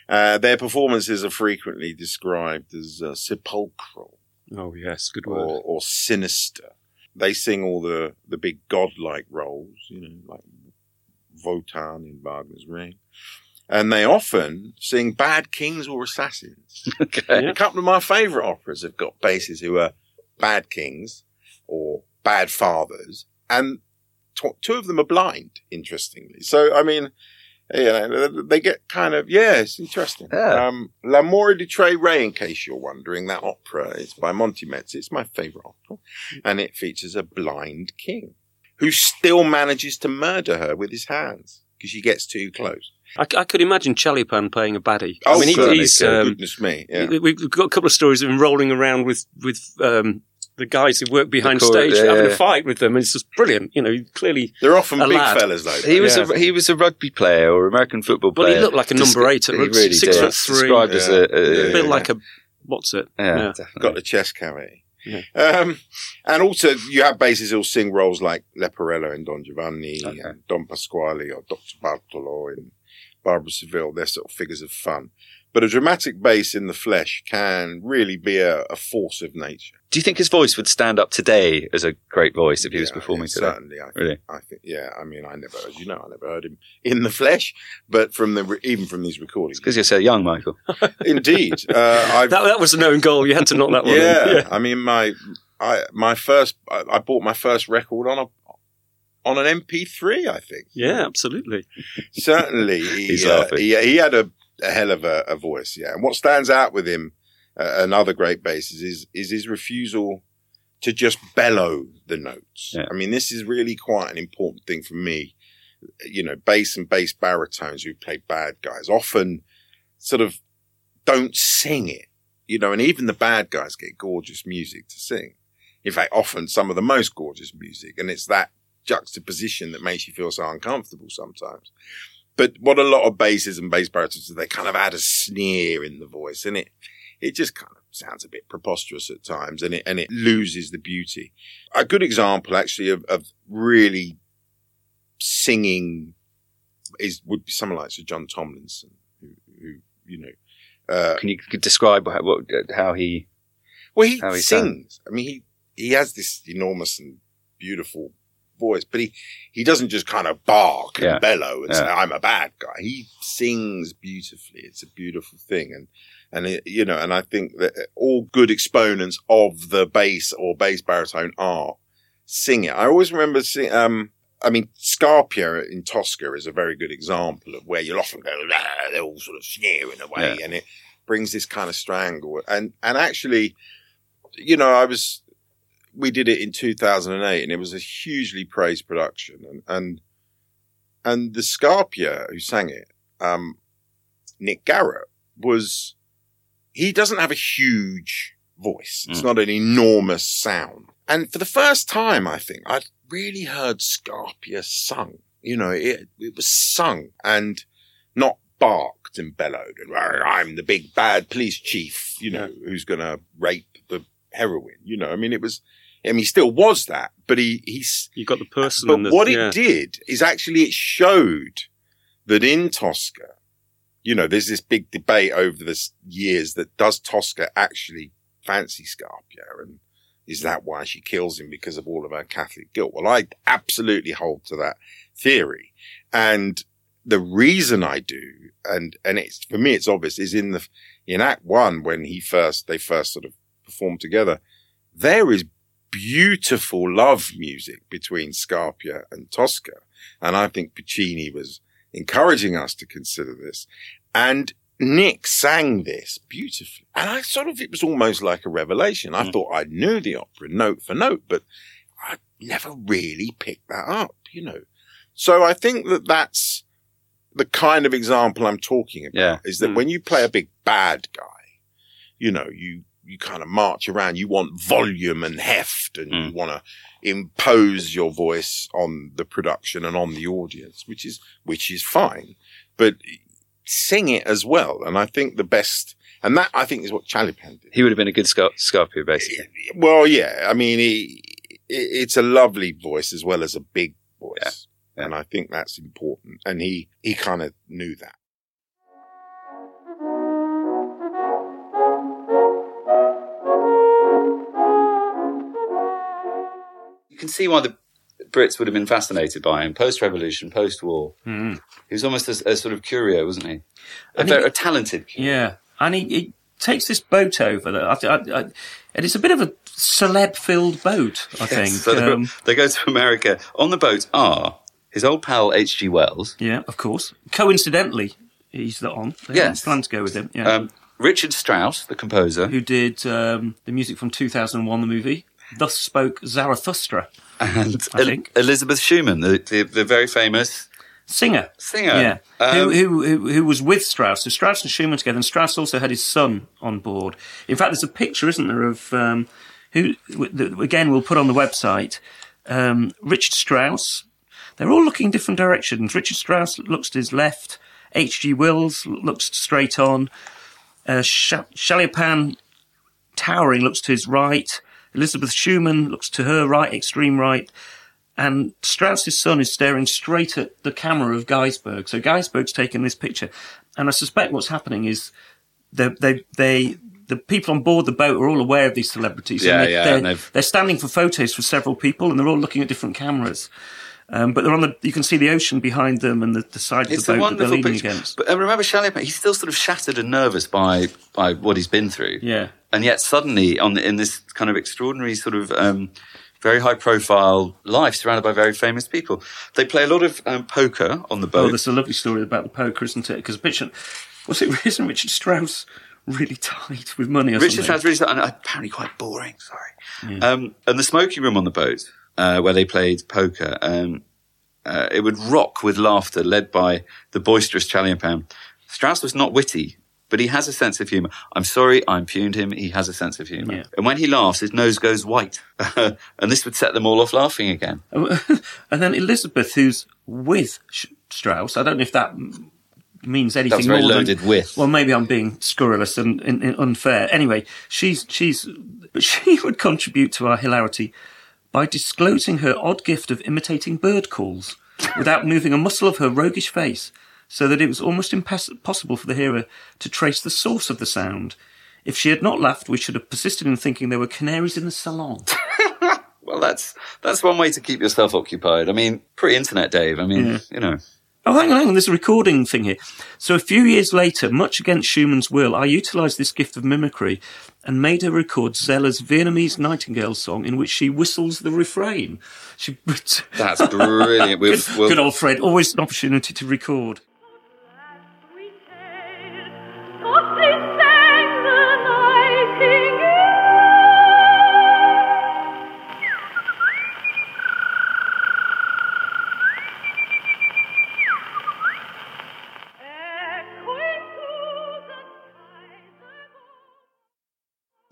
Uh, their performances are frequently described as uh, sepulchral Oh, yes. Good word. or, or sinister. They sing all the, the big godlike roles, you know, like Wotan in Wagner's Ring. And they often sing bad kings or assassins. Okay. A couple of my favourite operas have got basses who are bad kings or bad fathers, and t- two of them are blind, interestingly. So, I mean, you know, they get kind of, yeah, it's interesting. Yeah. Um, L'Amore dei Tre Re, in case you're wondering, that opera, is by Montemezzi. It's my favourite opera. And it features a blind king who still manages to murder her with his hands because she gets too close. I, I could imagine Chaliapin playing a baddie. Oh, I mean, he, certainly. he's. Good- Um, goodness me. Yeah. we- We've got a couple of stories of him rolling around with with um, the guys who work behind chor- stage, yeah, having yeah. a fight with them. And it's just brilliant. You know, clearly. They're often A big lad. fellas, though. He was Yeah. a he was a rugby player or American football Well, player. he looked like a number eight, He at really six did. foot three. Described as a, a, A Yeah. bit like a. What's it? yeah, yeah. definitely. got the chest cavity. Yeah. Um, and also you have basses who'll sing roles like Leporello in Don Giovanni Okay. and Don Pasquale or Dr. Bartolo in Barber of Seville. They're sort of figures of fun. But a dramatic bass in the flesh can really be a, a force of nature. Do you think his voice would stand up today as a great voice if he was performing yeah, today? Certainly, I think, Really? I think, yeah. I mean, I never, as you know, I never heard him in the flesh, but from the, even from these recordings, Because you're so young, Michael. indeed, uh, That, that was a known goal. You had to knock that one in. yeah, I mean, my, I, my first, I, I bought my first record on a, on an MP3, I think. Yeah, absolutely. Certainly, he, uh, he, he had a, a hell of a, a voice, yeah. And what stands out with him, uh, and other great basses, is, is his refusal to just bellow the notes. Yeah. I mean, this is really quite an important thing for me. You know, bass and bass baritones who play bad guys often sort of don't sing it, you know, and even the bad guys get gorgeous music to sing. In fact, often some of the most gorgeous music, and it's that juxtaposition that makes you feel so uncomfortable sometimes. But what a lot of basses and bass baritones do, they kind of add a sneer in the voice, and it it just kind of sounds a bit preposterous at times, and it and it loses the beauty. A good example, actually, of, of really singing is would be someone like Sir John Tomlinson, who, who you know, uh, Can you describe how, what, how he? well, he How he sings. I mean, he he has this enormous and beautiful voice, but he he doesn't just kind of bark and Yeah. bellow and say, "I'm a bad guy." He sings beautifully. It's a beautiful thing, and and it, you know, and I think that all good exponents of the bass or bass baritone are sing it. I always remember seeing. Um, I mean, Scarpia in Tosca is a very good example of where you'll often go, "Ah," they're all sort of sneering away, and it brings this kind of strangle. And and actually, you know, I was we did it in 2008 and it was a hugely praised production. And and and the Scarpia who sang it um Nick Garrett was he doesn't have a huge voice. It's Mm. not an enormous sound. And for the first time I think I'd really heard Scarpia sung. You know it it was sung and not barked and bellowed and I'm the big bad police chief you know who's going to rape the heroine. You know I mean it was I mean, he still was that, but he, he's, You got the person. but the, what yeah. it did is actually it showed that in Tosca, you know, there's this big debate over the years that does Tosca actually fancy Scarpia and is that why she kills him because of all of her Catholic guilt? Well, I absolutely hold to that theory. And the reason I do, and, and it's, for me, it's obvious is in the, in act one, when he first, they first sort of performed together, there is beautiful love music between Scarpia and Tosca. And I think Puccini was encouraging us to consider this. And Nick sang this beautifully. And I sort of, it was almost like a revelation. I Mm. thought I knew the opera note for note, but I never really picked that up, you know. So I think that that's the kind of example I'm talking about Yeah. is that Mm. when you play a big bad guy, you know, you, you kind of march around. You want volume and heft and Mm. you want to impose your voice on the production and on the audience, which is, which is fine, but sing it as well. And I think the best, and that I think is what Chaliapin did. He would have been a good Scar- basically. Well, yeah. I mean, he, it's a lovely voice as well as a big voice. Yeah, yeah. And I think that's important. And he, he kind of knew that. You can see why the Brits would have been fascinated by him post-revolution, post-war. Mm. He was almost a, a sort of curio, wasn't he? A, very, he- a talented curio. Yeah, and he, he takes this boat over, that I, I, I, and it's a bit of a celeb-filled boat, I think. So they- Um, they go to America. On the boat are his old pal H.G. Wells, yeah, of course. Coincidentally, he's the on. They Yes. plan to go with him. Yeah. um, Richard Strauss, the composer, who did um, the music from 2001, the movie. Thus spoke Zarathustra, and El-. Elizabeth Schumann, the, the, the very famous singer. singer. Yeah, Um, who, who, who, who was with Strauss. So Strauss and Schumann together, and Strauss also had his son on board. In fact, there's a picture, isn't there, of um, who, again, we'll put on the website. Um, Richard Strauss. They're all looking different directions. Richard Strauss looks to his left. H.G. Wells looks straight on. Uh, Sh- Chaliapin towering looks to his right. Elizabeth Schumann looks to her right, extreme right. And Strauss's son is staring straight at the camera of Gaisberg. So Gaisberg's taken this picture. And I suspect what's happening is they, they, they, the people on board the boat are all aware of these celebrities. Yeah, and they, yeah, They're, and they're standing for photos for several people and they're all looking at different cameras. Um, but they're on the, you can see the ocean behind them and the, the side It's of the boat that they're leaning picture. against. But uh, remember, Chaliapin, he's still sort of shattered and nervous by by what he's been through. Yeah. And yet suddenly, on in this kind of extraordinary sort of um, very high profile life, surrounded by very famous people, they play a lot of um, poker on the boat. Oh, boat. there's a lovely story about the poker, isn't it? Because Richard, was it isn't Richard Strauss really tight with money Richard something? Strauss really, and apparently quite boring. Sorry. Um, and the smoking room on the boat, uh, where they played poker, um, uh, it would rock with laughter, led by the boisterous Chaliapin. Strauss was not witty, but he has a sense of humour. I'm sorry, I impugned him. He has a sense of humour, Yeah. and when he laughs, his nose goes white, and this would set them all off laughing again. and then Elizabeth, who's with Strauss. I don't know if that means anything That's very more loaded than, with. Well, maybe I'm being scurrilous and, and, and unfair. Anyway, she's she's she would contribute to our hilarity by disclosing her odd gift of imitating bird calls without moving a muscle of her roguish face, so that it was almost impossible for the hearer to trace the source of the sound. If she had not laughed, we should have persisted in thinking there were canaries in the salon. Well, that's that's one way to keep yourself occupied. I mean, pre-internet, Dave. I mean, you know. Oh, hang on, hang on. There's a recording thing here. So a few years later, much against Schumann's will, I utilised this gift of mimicry and made her record Zeller's Vietnamese Nightingale song in which she whistles the refrain. She, That's brilliant. We'll, good, we'll, good old Fred. Always an opportunity to record.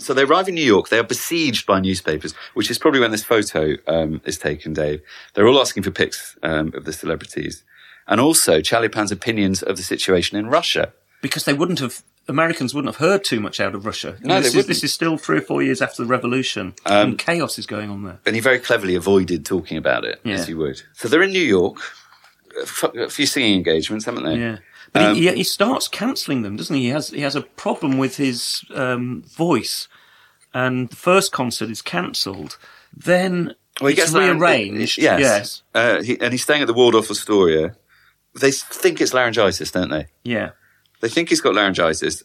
So they arrive in New York. They are besieged by newspapers, which is probably when this photo um, is taken, Dave. They're all asking for pics um, of the celebrities. And also Chaliapin's opinions of the situation in Russia. Because they wouldn't have, Americans wouldn't have heard too much out of Russia. No, this, is, this is still three or four years after the revolution. Um, and chaos is going on there. And he very cleverly avoided talking about it, Yeah. as you would. So they're in New York. A few singing engagements, haven't they? Yeah. But Um, he, he, starts cancelling them, doesn't he? He has he has a problem with his um, voice, and the first concert is cancelled. Then Well, he it's gets rearranged. Yes. yes, Uh, he, and he's staying at the Waldorf Astoria. They think it's laryngitis, don't they? yeah. They think he's got laryngitis,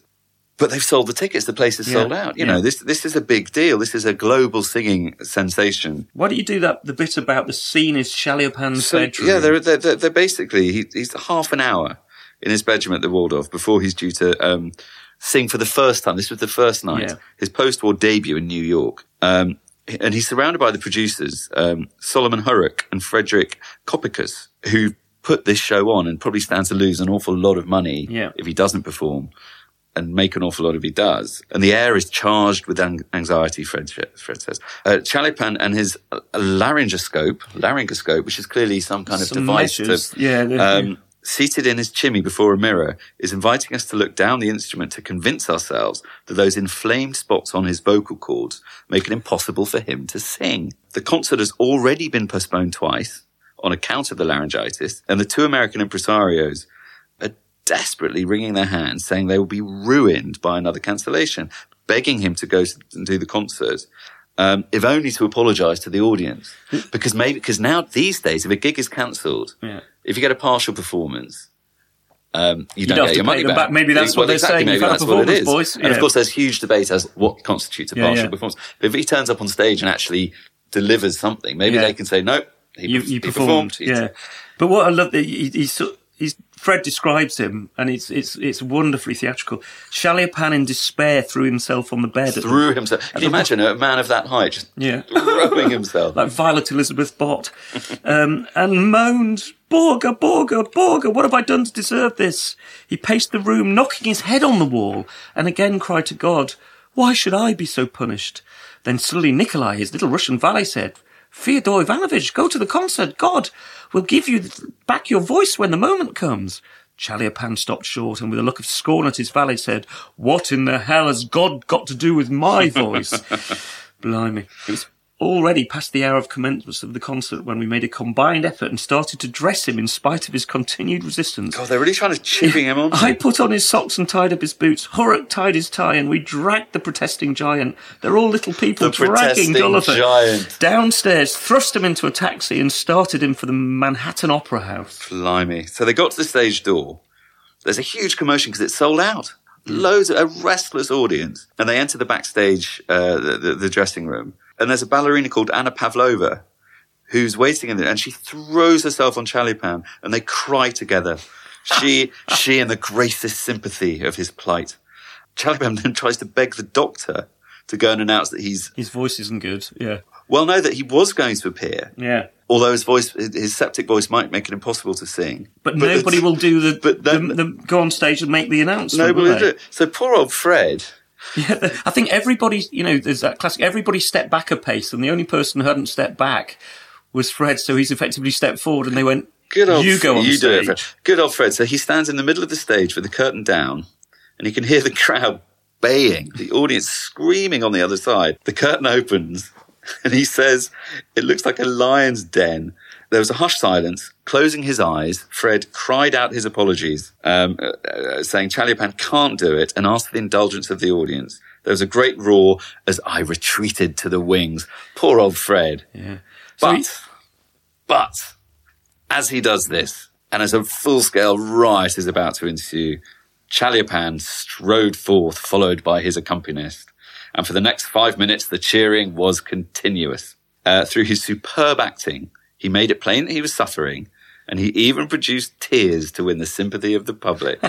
but they've sold the tickets. The place is Yeah, sold out. You yeah. know, this this is a big deal. This is a global singing sensation. Why don't you do that? The bit about the scene is Chaliapin's So bedroom. yeah, they're, they're they're basically he, he's half an hour in his bedroom at the Waldorf before he's due to um, sing for the first time. This was the first night, Yeah. his post-war debut in New York. Um, and he's surrounded by the producers, um, Solomon Hurok and Frederick Coppicus, who put this show on and probably stand to lose an awful lot of money if he doesn't perform. And make an awful lot of he does. And the air is charged with an- anxiety, Fred, Fred says. Uh, Chaliapin and his uh, laryngoscope, laryngoscope, which is clearly some kind of Some device to, Yeah, um, seated in his chimney before a mirror, is inviting us to look down the instrument to convince ourselves that those inflamed spots on his vocal cords make it impossible for him to sing. The concert has already been postponed twice on account of the laryngitis, and the two American impresarios desperately wringing their hands, saying they will be ruined by another cancellation, begging him to go and do the concert. Um, if only to apologise to the audience, because maybe because now these days, if a gig is cancelled, Yeah. if you get a partial performance, um, you don't don't get your money back. back. Maybe that's what they're saying. Maybe You've had a that's what it is. boys. And of course, there's huge debate as what constitutes a partial yeah. performance. But if he turns up on stage and actually delivers something, maybe Yeah. they can say, no, he, you, you he performed, He- yeah. But what I love that he, he's, he's Fred describes him, and it's it's it's wonderfully theatrical. Chaliapin in despair threw himself on the bed. the- Threw himself. Can you imagine a man of that height just yeah, throwing himself? like Violet Elizabeth Bott, um, and moaned, "Borga, Borga, Borga! What have I done to deserve this?" He paced the room, knocking his head on the wall, and again cried to God, "Why should I be so punished?" Then suddenly Nikolai, his little Russian valet, said. Fyodor Ivanovich, go to the concert. God will give you back your voice when the moment comes. Chaliapin stopped short and with a look of scorn at his valet said, What in the hell has God got to do with my voice? Blimey. It was already past the hour of commencement of the concert when we made a combined effort and started to dress him in spite of his continued resistance. God, they're really trying to chipping him on. I put on his socks and tied up his boots. Hurok tied his tie, and we dragged the protesting giant. They're all little people The dragging Gulliver downstairs, thrust him into a taxi, and started him for the Manhattan Opera House. Blimey. So they got to the stage door. There's a huge commotion because it's sold out. Loads of a restless audience. And they enter the backstage, uh, the, the, the dressing room. And there's a ballerina called Anna Pavlova who's waiting in there and she throws herself on Chaliapin and they cry together. She, she in the greatest sympathy of his plight. Chaliapin then tries to beg the doctor to go and announce that he's, His voice isn't good. Yeah. well, no, that he was going to appear. Yeah. Although his voice, his septic voice might make it impossible to sing. But, the- nobody will do the, but then- the, the go on stage and make the announcement. Nobody will do it. So poor old Fred. Yeah, I think everybody, you know, there's that classic. Everybody stepped back a pace, and the only person who hadn't stepped back was Fred. So he's effectively stepped forward, and they went, Good old You go on you do it, stage. Fred. Good old Fred. So he stands in the middle of the stage with the curtain down, and he can hear the crowd baying, the audience screaming on the other side. The curtain opens, and he says, "It looks like a lion's den." There was a hushed silence. Closing his eyes, Fred cried out his apologies, um, uh, uh, saying Chaliapin can't do it, and asked for the indulgence of the audience. There was a great roar as I retreated to the wings. Poor old Fred. "Yeah." So But, he- but, as he does this, and as a full-scale riot is about to ensue, Chaliapin strode forth, followed by his accompanist. And for the next five minutes, the cheering was continuous. Uh, through his superb acting, he made it plain that he was suffering, and he even produced tears to win the sympathy of the public.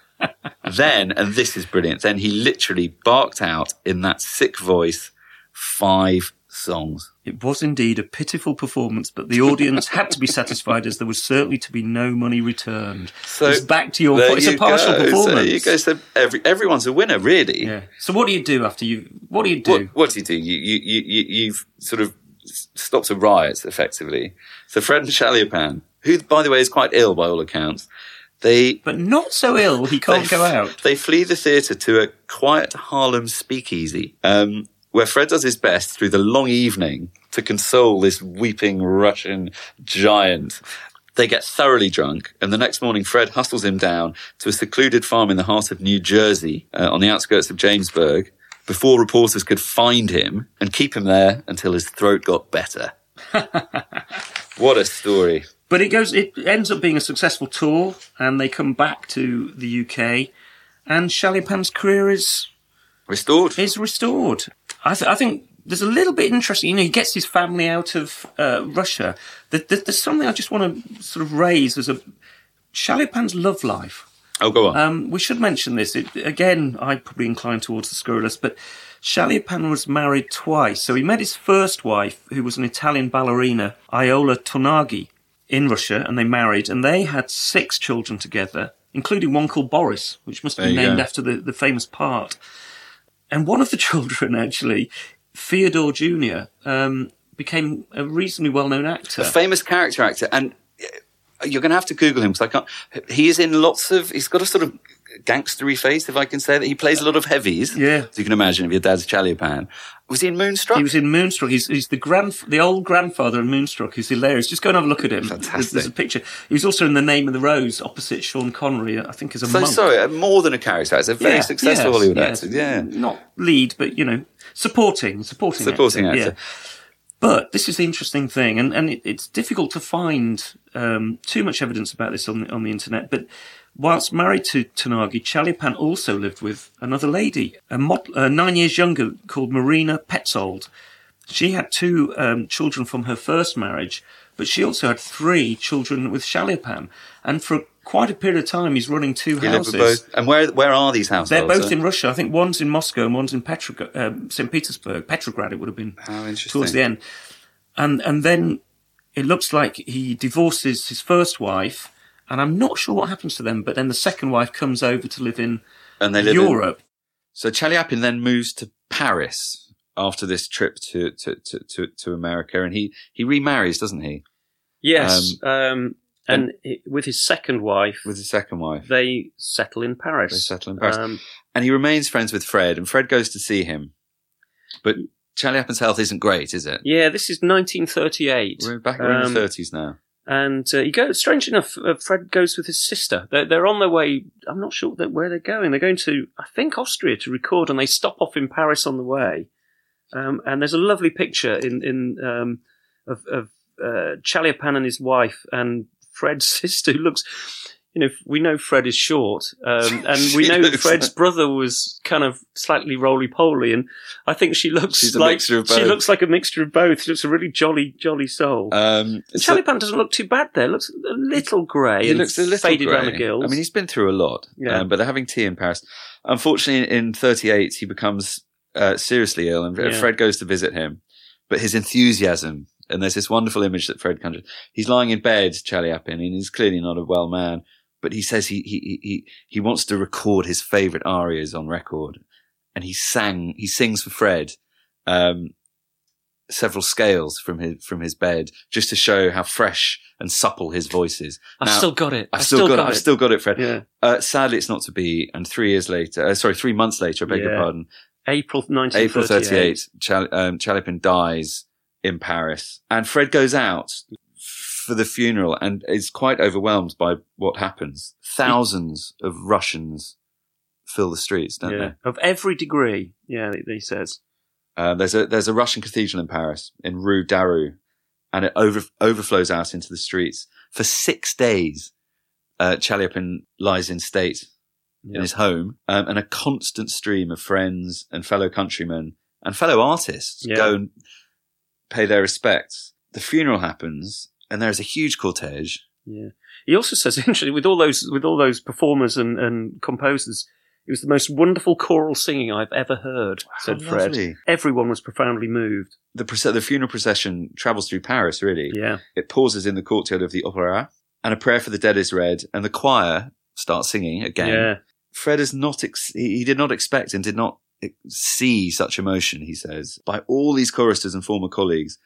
then, and this is brilliant, then he literally barked out in that sick voice five songs. It was indeed a pitiful performance, but the audience had to be satisfied as there was certainly to be no money returned. So it's back to your point. It's a partial go. performance. So you go. So every everyone's a winner, really. Yeah. So what do you do after you? What do you do? What, what do you do? You, you, you, you, you've sort of s- stopped a riot, effectively. So Fred and Chaliapin, who, by the way, is quite ill by all accounts, they But not so ill. He can't they, go out. They flee the theatre to a quiet Harlem speakeasy, um, where Fred does his best through the long evening to console this weeping Russian giant. They get thoroughly drunk, and the next morning, Fred hustles him down to a secluded farm in the heart of New Jersey, uh, on the outskirts of Jamesburg, before reporters could find him and keep him there until his throat got better. what a story. But it goes. It ends up being a successful tour, and they come back to the UK, and Chaliapin's career is Restored. is restored. I, th- I think there's a little bit interesting. You know, he gets his family out of uh, Russia. There, there- there's something I just want to sort of raise as a Chaliapin's love life. Oh, go on. Um, we should mention this. It, again, I probably incline towards the scurrilous, but Chaliapin was married twice. So he met his first wife, who was an Italian ballerina, Iola Tornaghi, in Russia, and they married, and they had six children together. including one called Boris, which must There be named go. after the, the famous part. And one of the children, actually, Theodore Jr., um, became a reasonably well-known actor. a famous character actor, and you're going to have to Google him because I can't. He is in lots of. He's got a sort of gangstery face, if I can say that. He plays a lot of heavies. Yeah. as you can imagine, if your dad's Chaliapin. Was he in Moonstruck? He was in Moonstruck. He's, he's the grand, the old grandfather in Moonstruck. He's hilarious. Just go and have a look at him. There's, Fantastic. there's a picture. He was also in The Name of the Rose opposite Sean Connery, I think, as a so monk. sorry, uh, more than a character It's a very Yeah, successful yes, Hollywood yes. actor. Yeah, Not lead, but you know, supporting, supporting, Supporting actor. Yeah. But this is the interesting thing, and, and it, it's difficult to find um, too much evidence about this on the, on the internet. But whilst married to Tornaghi, Chaliapin also lived with another lady, a uh, nine years younger, called Marina Petzold. She had two um, children from her first marriage, but she also had three children with Chaliapin. And for quite a period of time, he's running two he houses. both. And where where are these houses? They're both in Russia. I think one's in Moscow and one's in Petrograd, um, St. Petersburg. Petrograd, it would have been How interesting. towards the end. And and then it looks like he divorces his first wife, and I'm not sure what happens to them. But then the second wife comes over to live in and they live in- Europe. So Chaliapin then moves to Paris after this trip to to, to, to, to America, and he he remarries, doesn't he, Yes, um, and with his second wife, with his second wife? they settle in Paris. They settle in Paris. Um, and he remains friends with Fred, and Fred goes to see him. But Charlie Chaliapin's health isn't great, is it? yeah, this is 1938. We're back we're in Um, the thirties now. and uh, he goes. Strange enough, uh, Fred goes with his sister. They're, they're on their way. I'm not sure that where they're going. They're going to, I think, Austria to record, and they stop off in Paris on the way. Um, and there's a lovely picture in in um, of, of uh, Chaliapin and his wife and Fred's sister, who looks. You know, we know Fred is short, um, and we know Fred's like- brother was kind of slightly roly poly, and I think she looks She's like she looks like a mixture of both. She looks a really jolly, jolly soul. Um, so- Chaliapin doesn't look too bad there. Looks a little grey. he and looks a little faded grey. around the gills. I mean, he's been through a lot, Yeah. um, but they're having tea in Paris. Unfortunately, in '38, he becomes uh, seriously ill, and Yeah. Fred goes to visit him. But his enthusiasm, and there's this wonderful image that Fred conjures. He's lying in bed, Chaliapin, and he's clearly not a well man. But he says he he he he wants to record his favourite arias on record, and he sang he sings for Fred. Um, several scales from his from his bed just to show how fresh and supple his voice is. I've Now- still got it. I've still, got, it. I've still got it, Fred. Yeah. Uh, sadly, it's not to be. And three years later, uh, sorry, three months later, I beg your pardon, April 1938. April 38, Chal- um, Chaliapin dies in Paris. And Fred goes out for the funeral and is quite overwhelmed by what happens. Thousands of Russians fill the streets, don't Yeah. Of every degree. Yeah, he- he says. Uh, there's a there's a Russian cathedral in Paris, in Rue Daru, and it over, overflows out into the streets. For six days, uh, Chaliapin lies in state Yeah. in his home, um, and a constant stream of friends and fellow countrymen and fellow artists Yeah. go and pay their respects. The funeral happens, and there's a huge cortege. Yeah. He also says, interestingly, with all those with all those performers and, and composers, it was the most wonderful choral singing I've ever heard, said Fred. lovely. Everyone was profoundly moved. The, proce- the funeral procession travels through Paris, really. Yeah. It pauses in the courtyard of the Opera, and a prayer for the dead is read, and the choir starts singing again. Yeah. Fred is not, ex- he he did not expect and did not see such emotion, he says, by all these choristers and former colleagues.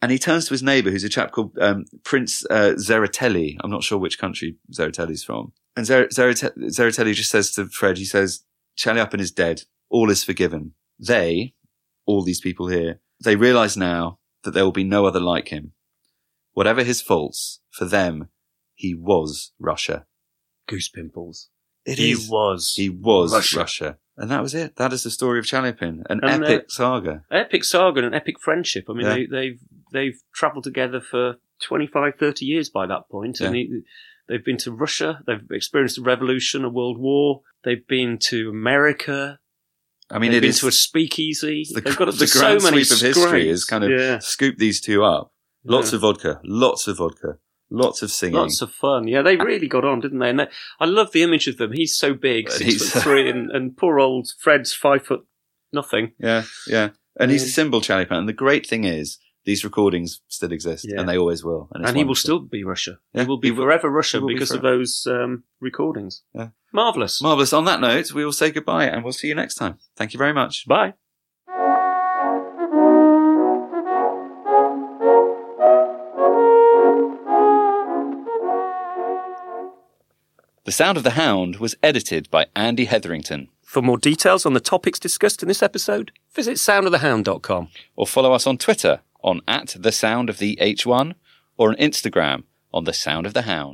And he turns to his neighbour, who's a chap called um, Prince uh, Tsereteli. I'm not sure which country Tsereteli's from. And Zer- Zerate- Tsereteli just says to Fred, he says, Chaliapin is dead. All is forgiven. They, all these people here, they realise now that there will be no other like him. Whatever his faults, for them, he was Russia. Goose pimples. It he is. was. He was Russia. Russia. And that was it. That is the story of Chaliapin, an And, uh, epic saga. epic saga and an epic friendship. I mean, Yeah. they, they've they've travelled together for 25, 30 years by that point, and Yeah. he, they've been to Russia. They've experienced a revolution, a world war. They've been to America. I mean, they've been is to a speakeasy. the, they've got the grand so many sweep of history scrapes. has kind of yeah. scooped these two up. Lots of vodka, lots of vodka, lots of singing. Lots of fun. Yeah, they really got on, didn't they? And they, I love the image of them. He's so big, But six he's- foot three, and, and poor old Fred's five foot nothing. yeah, yeah. And he's a symbol, Chaliapin. And the great thing is these recordings still exist, Yeah. and they always will. it's and he will still be Russia. Yeah, he will be he will- forever Russia will be because of those um, recordings. Yeah. Marvelous. Marvelous. On that note, we will say goodbye and we'll see you next time. Thank you very much. Bye. The Sound of the Hound was edited by Andy Hetherington. For more details on the topics discussed in this episode, visit soundofthehound.com. Or follow us on Twitter on at the sound of the H1 or on Instagram on the sound of the hound.